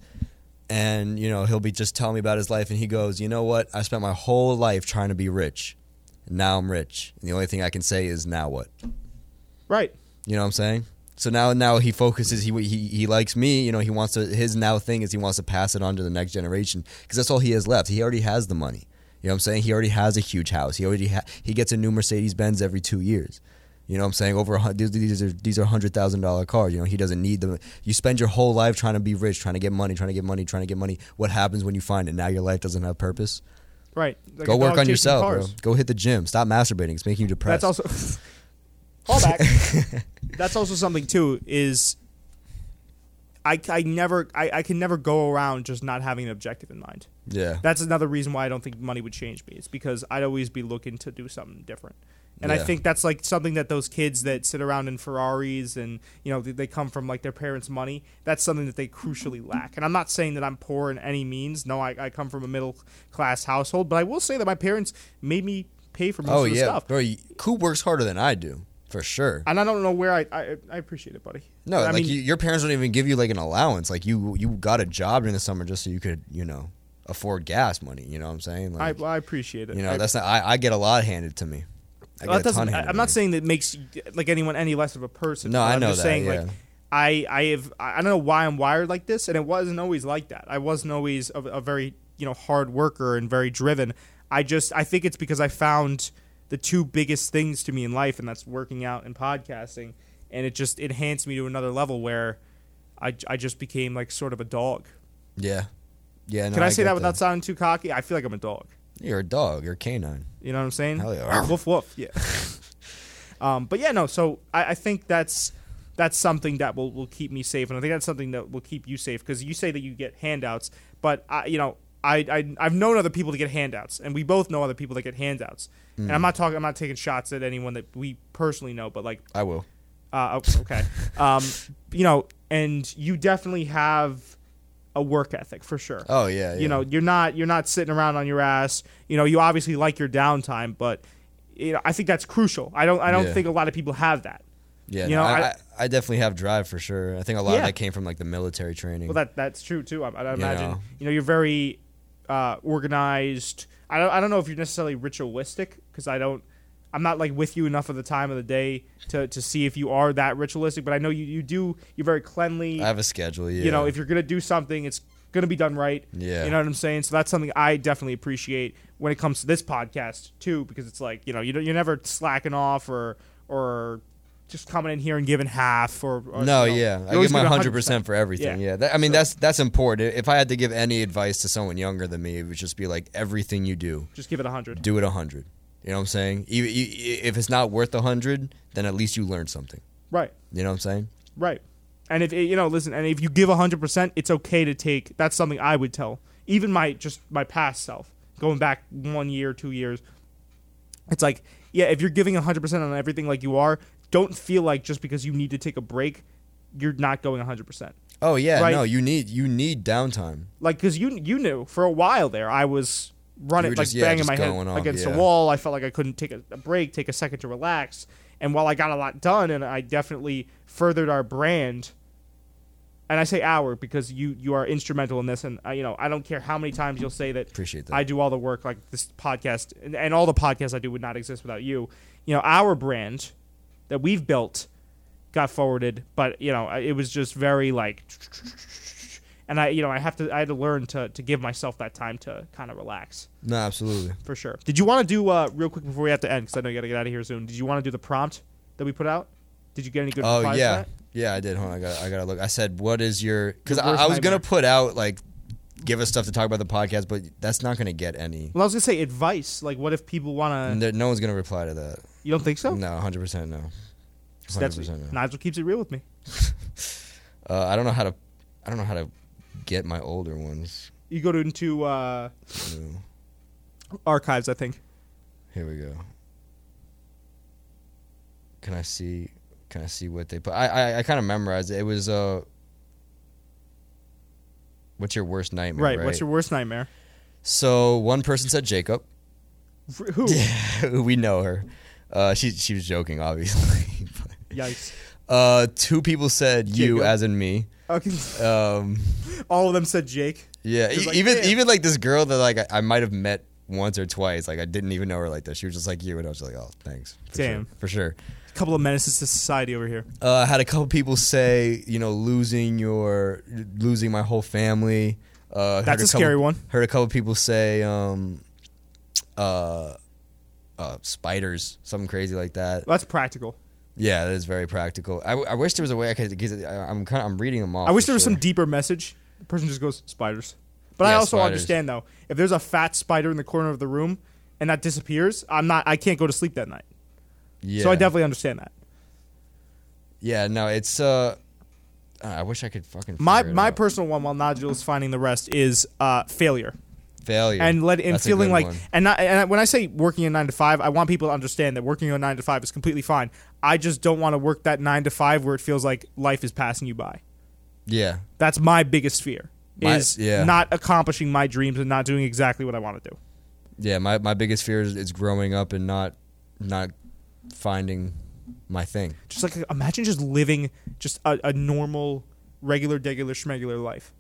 and, you know, he'll be just telling me about his life. And he goes, you know what? I spent my whole life trying to be rich. And now I'm rich. And the only thing I can say is, now what? Right. You know what I'm saying? So now, now he focuses. He, he he likes me. You know, he wants to. His now thing is he wants to pass it on to the next generation because that's all he has left. He already has the money. You know what I'm saying? He already has a huge house. He already ha- he gets a new Mercedes Benz every two years. You know what I'm saying? Over a, these, these are these are hundred thousand dollar cars. You know he doesn't need them. You spend your whole life trying to be rich, trying to get money, trying to get money, trying to get money. What happens when you find it? Now your life doesn't have purpose. Right. Like Go work on yourself, cars. bro. Go hit the gym. Stop masturbating. It's making you depressed. That's also call back. That's also something too. Is I, I never I, I can never go around just not having an objective in mind. yeah. That's another reason why I don't think money would change me. It's because I'd always be looking to do something different. And I think that's like something that those kids that sit around in Ferraris and you know they, they come from like their parents' money. That's something that they crucially lack. And I'm not saying that I'm poor in any means. No, I, I come from a middle class household, but I will say that my parents made me pay for most Oh of the yeah, stuff. bro. you- Coop works harder than I do for sure. And I don't know where I I, I appreciate it, buddy. No, I like mean, you, your parents don't even give you like an allowance. Like you, you got a job during the summer just so you could, you know, afford gas money. You know what I'm saying? I, Like, I appreciate it. you know, I- that's not. I, I get a lot handed to me. I Well, that a ton doesn't. I, handed I'm not saying that makes like anyone any less of a person. No, I I'm know just that, saying yeah. like I I have I I don't know why I'm wired like this, and it wasn't always like that. I wasn't always a, a very you know hard worker and very driven. I just I think it's because I found the two biggest things to me in life, and that's working out and podcasting, and it just enhanced me to another level where I I just became like sort of a dog. Yeah, yeah. No, Can I, say get that without sounding too cocky? I feel like I'm a dog. You're a dog. You're a canine. You know what I'm saying? Hell yeah. Woof woof. Yeah. um, but yeah, no. So I, I think that's that's something that will, will keep me safe, and I think that's something that will keep you safe because you say that you get handouts, but I, you know, I, I I've known other people to get handouts, and we both know other people that get handouts. And I'm not talking. I'm not taking shots at anyone that we personally know, but like I will. uh, okay. um, you know, and you definitely have a work ethic for sure. Oh yeah. yeah. You know, you're not you're not sitting around on your ass. You know, you obviously like your downtime, but you know, I think that's crucial. I don't I don't Yeah. think a lot of people have that. Yeah. you know, I, I- I, I definitely have drive for sure. I think a lot Yeah. of that came from like the military training. Well, that that's true too. I, I imagine know. you know you're very uh, organized. I don't I don't know if you're necessarily ritualistic because I don't. I'm not like with you enough of the time of the day to, to see if you are that ritualistic, but I know you, you do. You're very cleanly. I have a schedule. Yeah. You know, if you're gonna do something, it's gonna be done right. Yeah. You know what I'm saying? So that's something I definitely appreciate when it comes to this podcast too, because it's like you know you don't, you're never slacking off or or just coming in here and giving half or, or No, you know, yeah, I give my hundred percent for everything. Yeah. Yeah, That- I mean that's that's important. If I had to give any advice to someone younger than me, it would just be like everything you do, Just give it a hundred. do it a hundred. You know what I'm saying? If it's not worth a hundred, then at least you learned something. Right. You know what I'm saying? Right. And if you know, listen, and if you give hundred percent, it's okay to take. That's something I would tell even my just my past self, going back one year, two years. It's like, yeah, if you're giving hundred percent on everything like you are, don't feel like just because you need to take a break, you're not going hundred percent. Oh yeah, Right. no, you need you need downtime. Like, because you you knew for a while there, I was running like just- banging my head off, against yeah. a wall. I felt like I couldn't take a, a break, take a second to relax. And while I got a lot done, and I definitely furthered our brand, and I say our because you you are instrumental in this, and I, you know I don't care how many times you'll say that Appreciate that. I do all the work, like this podcast and, and all the podcasts I do would not exist without you. You know, our brand that we've built got forwarded, but you know it was just very like, and I you know I have to I had to learn to to give myself that time to kind of relax no, absolutely. for sure. Did you want to do uh, real quick before we have to end because I know you got to get out of here soon. Did you want to do the prompt that we put out? Did you get any good? Oh yeah, that? yeah, I did. Hold on, I got I got to look. I said, what is your? Because I, I was gonna put out like give us stuff to talk about the podcast, but that's not gonna get any. Well, I was gonna say advice. Like, what if people want to? No one's gonna reply to that. You don't think so? No, hundred percent no. So Hundred that's no. Nigel keeps it real with me. Uh, I don't know how to. I don't know how to get my older ones. You go to into uh, archives, I think. Here we go. Can I see? Can I see what they put? I I, I kind of memorized it. It was uh. What's your worst nightmare? Right. Right. What's your worst nightmare? So one person said Jacob. Who? Yeah, we know her. Uh, she she was joking, obviously. Yikes. uh, two people said you, Jacob. as in me. Okay. Um, All of them said Jake. yeah, like, even "Damn." even like this girl that like I, I might have met once or twice. Like I didn't even know her like this. She was just like you, and I was like, oh, thanks. For Damn. sure, for sure. A couple of menaces to society over here. Uh, I had a couple people say, you know, losing your losing my whole family. Uh, heard That's a couple- scary one. Heard a couple people say, um, uh, uh, spiders, something crazy like that. That's practical. Yeah, that is very practical. I, I wish there was a way I could. Cause I, I'm kind of I'm reading them off. I wish there was sure. some deeper message. The person just goes spiders. But I also spiders. understand though, if there's a fat spider in the corner of the room and that disappears, I'm not. I can't go to sleep that night. Yeah. So I definitely understand that. Yeah, no, it's. uh I wish I could fucking. My it my out. personal one, while Nigel is finding the rest, is uh, failure. Failure and let and That's feeling like one. and not and when I say working a nine to five, I want people to understand that working a nine to five is completely fine. I just don't want to work that nine to five where it feels like life is passing you by. Yeah, That's my biggest fear My- is yeah. not accomplishing my dreams and not doing exactly what I want to do. yeah. My my biggest fear is, is growing up and not not finding my thing. Just like imagine just living just a, a normal, regular, regular, schmegular life.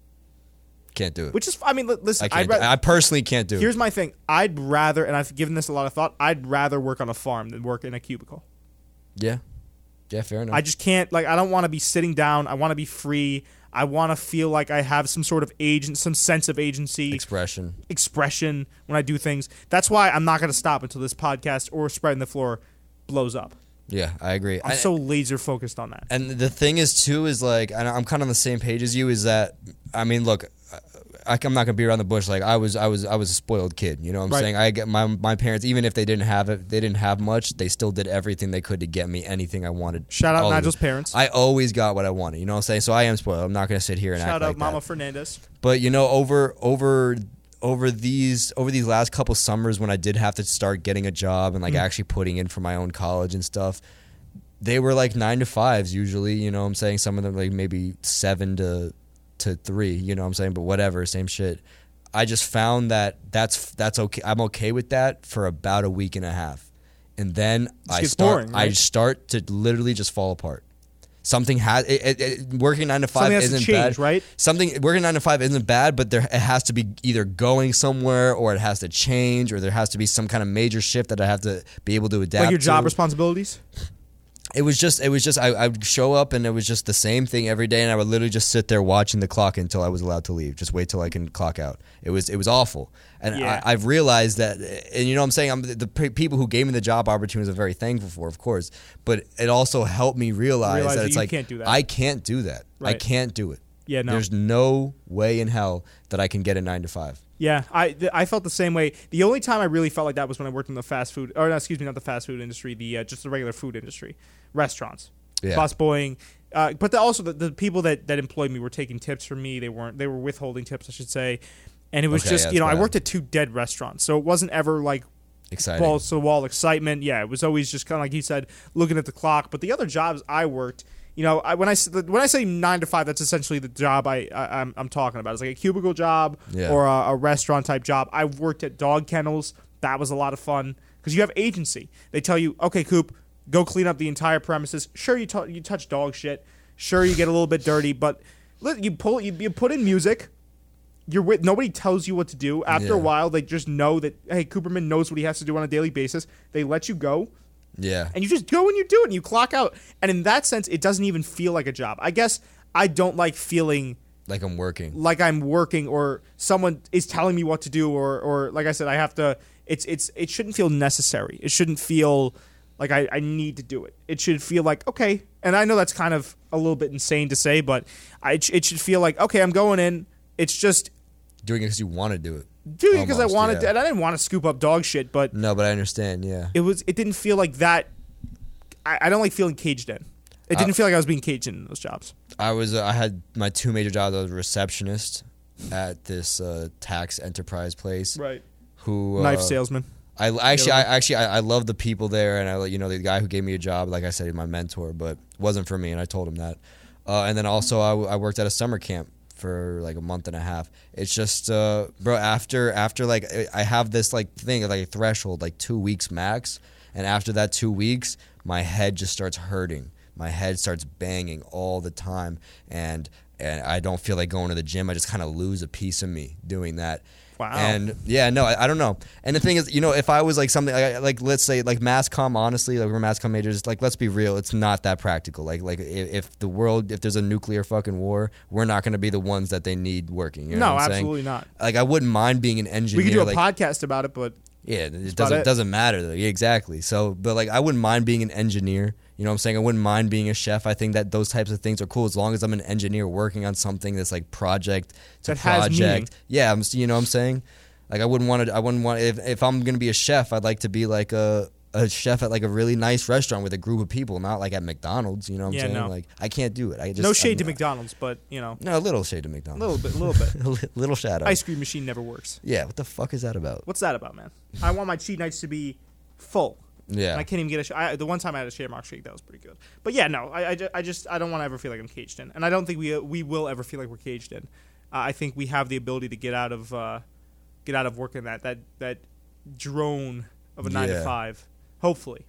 Can't do it. Which is, I mean, listen, I. Ra- I personally can't do it. here's it. my thing. I'd rather, and I've given this a lot of thought. I'd rather work on a farm than work in a cubicle. Yeah, yeah. Fair enough. I just can't like I don't want to be sitting down. I want to be free. I want to feel like I have some sort of agent, some sense of agency, Expression. expression when I do things. That's why I'm not going to stop until this podcast or spreading the floor blows up. Yeah, I agree. I'm I- so laser focused on that. And the thing is, too, is like, I'm kind of on the same page as you. Is that, I mean, look, I, I'm not gonna be around the bush. Like I was, I was, I was a spoiled kid. You know what I'm Right. saying? I get my my parents, even if they didn't have it, they didn't have much. They still did everything they could to get me anything I wanted. Shout out Nigel's parents. I always got what I wanted. You know what I'm saying? So I am spoiled. I'm not gonna sit here and Shout out like Mama that. Fernandez. But you know, over over over these over these last couple summers when I did have to start getting a job and like Mm. actually putting in for my own college and stuff, they were like nine to fives usually. You know, what I'm saying some of them like maybe seven to to three. You know, what I'm saying, but whatever, same shit. I just found that that's that's okay. I'm okay with that for about a week and a half, and then I start boring, I start to literally just fall apart. Something has it, it, it, working nine to five has to isn't change, bad right? something working nine to five isn't bad, but there it has to be either going somewhere or it has to change or there has to be some kind of major shift that I have to be able to adapt. Like your job to. responsibilities. It was just it was just I, I would show up and it was just the same thing every day and I would literally just sit there watching the clock until I was allowed to leave. Just wait till I can clock out. It was it was awful. And Yeah. I, I've realized that and you know what I'm saying I'm the, the people who gave me the job opportunities I'm very thankful for, of course. But it also helped me realize, Realize that that it's like can't do that. I can't do that. I can't do it. Yeah, no. There's no way in hell that I can get a 9 to 5. Yeah, I th- I felt the same way. The only time I really felt like that was when I worked in the fast food, or no, excuse me, not the fast food industry, the uh, just the regular food industry, restaurants, Yeah. busboying. Uh, but the, also the, the people that, that employed me were taking tips from me. They weren't. They were withholding tips, I should say. And it was Okay, just yeah, you know that's I worked at two dead restaurants, so it wasn't ever like Exciting. balls to the wall excitement. Yeah, it was always just kind of like you said, looking at the clock. But the other jobs I worked, you know, I, when I when I say nine to five, that's essentially the job I, I I'm, I'm talking about. It's like a cubicle job Yeah. or a, a restaurant type job. I've worked at dog kennels. That was a lot of fun because you have agency. They tell you, okay, Coop, go clean up the entire premises. Sure, you tou- you touch dog shit. Sure, you get a little bit dirty, but you pull you, you put in music you're with nobody tells you what to do. After a while, they just know that hey, Cooperman knows what he has to do on a daily basis. They let you go, yeah. and you just go and you do it, and you clock out. And in that sense, it doesn't even feel like a job. I guess I don't like feeling like I'm working. like I'm working or someone is telling me what to do, or or like I said, I have to. It's it's it shouldn't feel necessary. It shouldn't feel like I, I need to do it. It should feel like okay. And I know that's kind of a little bit insane to say, but I, it should feel like okay. I'm going in. It's just Doing it because you want to do it. Doing it because I Almost, wanted yeah. to, and I didn't want to scoop up dog shit, but No, but I understand. Yeah. it was it didn't feel like that. I, I don't like feeling caged in. It didn't feel like I was being caged in, those jobs. I was uh, I had my two major jobs. I was a receptionist at this uh, tax enterprise place. Right. Who uh, Knife salesman. I I actually I actually I, I love the people there, and I you know the guy who gave me a job, like I said, he's my mentor, but wasn't for me, and I told him that. Uh, and then also I, w- I worked at a summer camp for like a month and a half. It's just, uh, bro. After after like I- have this like thing like a threshold like two weeks max, and after that two weeks, my head just starts hurting. My head starts banging all the time, and and I don't feel like going to the gym. I just kind of lose a piece of me doing that. Wow. And yeah, no, I, I don't know. And the thing is, you know, if I was like something like, like let's say like mass comm, honestly, like we're mass comm majors, like let's be real, it's not that practical. Like like if, if the world, if there's a nuclear fucking war, we're not going to be the ones that they need working. You know No, what I'm saying? absolutely not. Like I wouldn't mind being an engineer. We could do a like, podcast about it, but yeah, it doesn't it. doesn't matter though. Yeah, exactly. So, but like I wouldn't mind being an engineer. You know what I'm saying? I wouldn't mind being a chef. I think that those types of things are cool as long as I'm an engineer working on something that's like project to That project. Yeah, I'm you know what I'm saying? Like I wouldn't want to I wouldn't want if if I'm going to be a chef, I'd like to be like a a chef at like a really nice restaurant with a group of people, not like at McDonald's, you know what I'm Yeah, saying? no. Like I can't do it. I just no shade I'm- to McDonald's, but you know, No, a little shade to McDonald's. a little bit, a little bit. a little shadow. Ice cream machine never works. Yeah, what the fuck is that about? What's that about, man? I want my cheat nights to be full. Yeah. And I can't even get a. Sh- I, the one time I had a Shamrock shake, that was pretty good. But yeah, no, I, I, ju- I just I don't want to ever feel like I'm caged in, and I don't think we uh, we will ever feel like we're caged in. Uh, I think we have the ability to get out of uh, get out of working that that that drone of a nine to Yeah. five. Hopefully,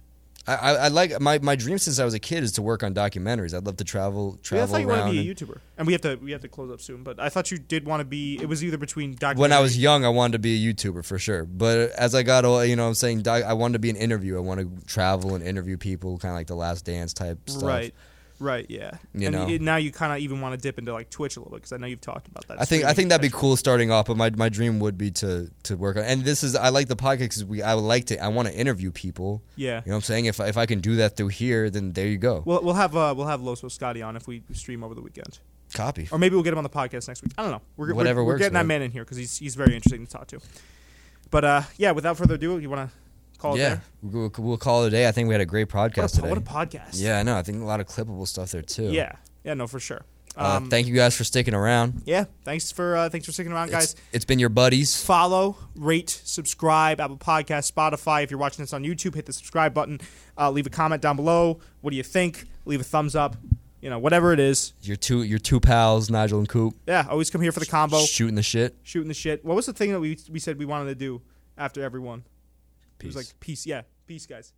I, I, I like my, my dream since I was a kid is to work on documentaries. I'd love to travel Wait, I travel thought you wanted around. to be a YouTuber, and we have to we have to close up soon. But I thought you did want to be. It was either between documentary. when I was young, I wanted to be a YouTuber for sure. But as I got old, you know, what I'm saying doc, I wanted to be an interview. I want to travel and interview people, kind of like the Last Dance type stuff. right, right, yeah. You and know. now you kind of even want to dip into like Twitch a little bit because I know you've talked about that. I think I think that'd be cool starting off, but my, my dream would be to to work on. And this is I like the podcast because we I would like to I want to interview people. Yeah. You know what I'm saying? If if I can do that through here, then there you go. We'll we'll have uh, we'll have Loso Scotty on if we stream over the weekend, Copy. or maybe we'll get him on the podcast next week. I don't know. We're Whatever we're, we're works, getting that man. man in here because he's he's very interesting to talk to. But uh, yeah, without further ado, you want to call it Yeah, we'll, we'll call it a day. I think we had a great podcast What a, today. what a podcast! yeah, I know. I think a lot of clippable stuff there too. yeah, yeah. No, for sure. Uh, Um, thank you guys for sticking around. yeah, thanks for uh, thanks for sticking around, guys. It's, it's been your buddies. follow, rate, subscribe, Apple Podcast, Spotify. If you're watching this on YouTube, hit the subscribe button. Uh, leave a comment down below. What do you think? Leave a thumbs up. You know, whatever it is. Your two your two pals, Nigel and Coop, Yeah, always come here for the combo, shooting the shit. shooting the shit. What was the thing that we we said we wanted to do after everyone? It was like peace. Yeah, peace, guys.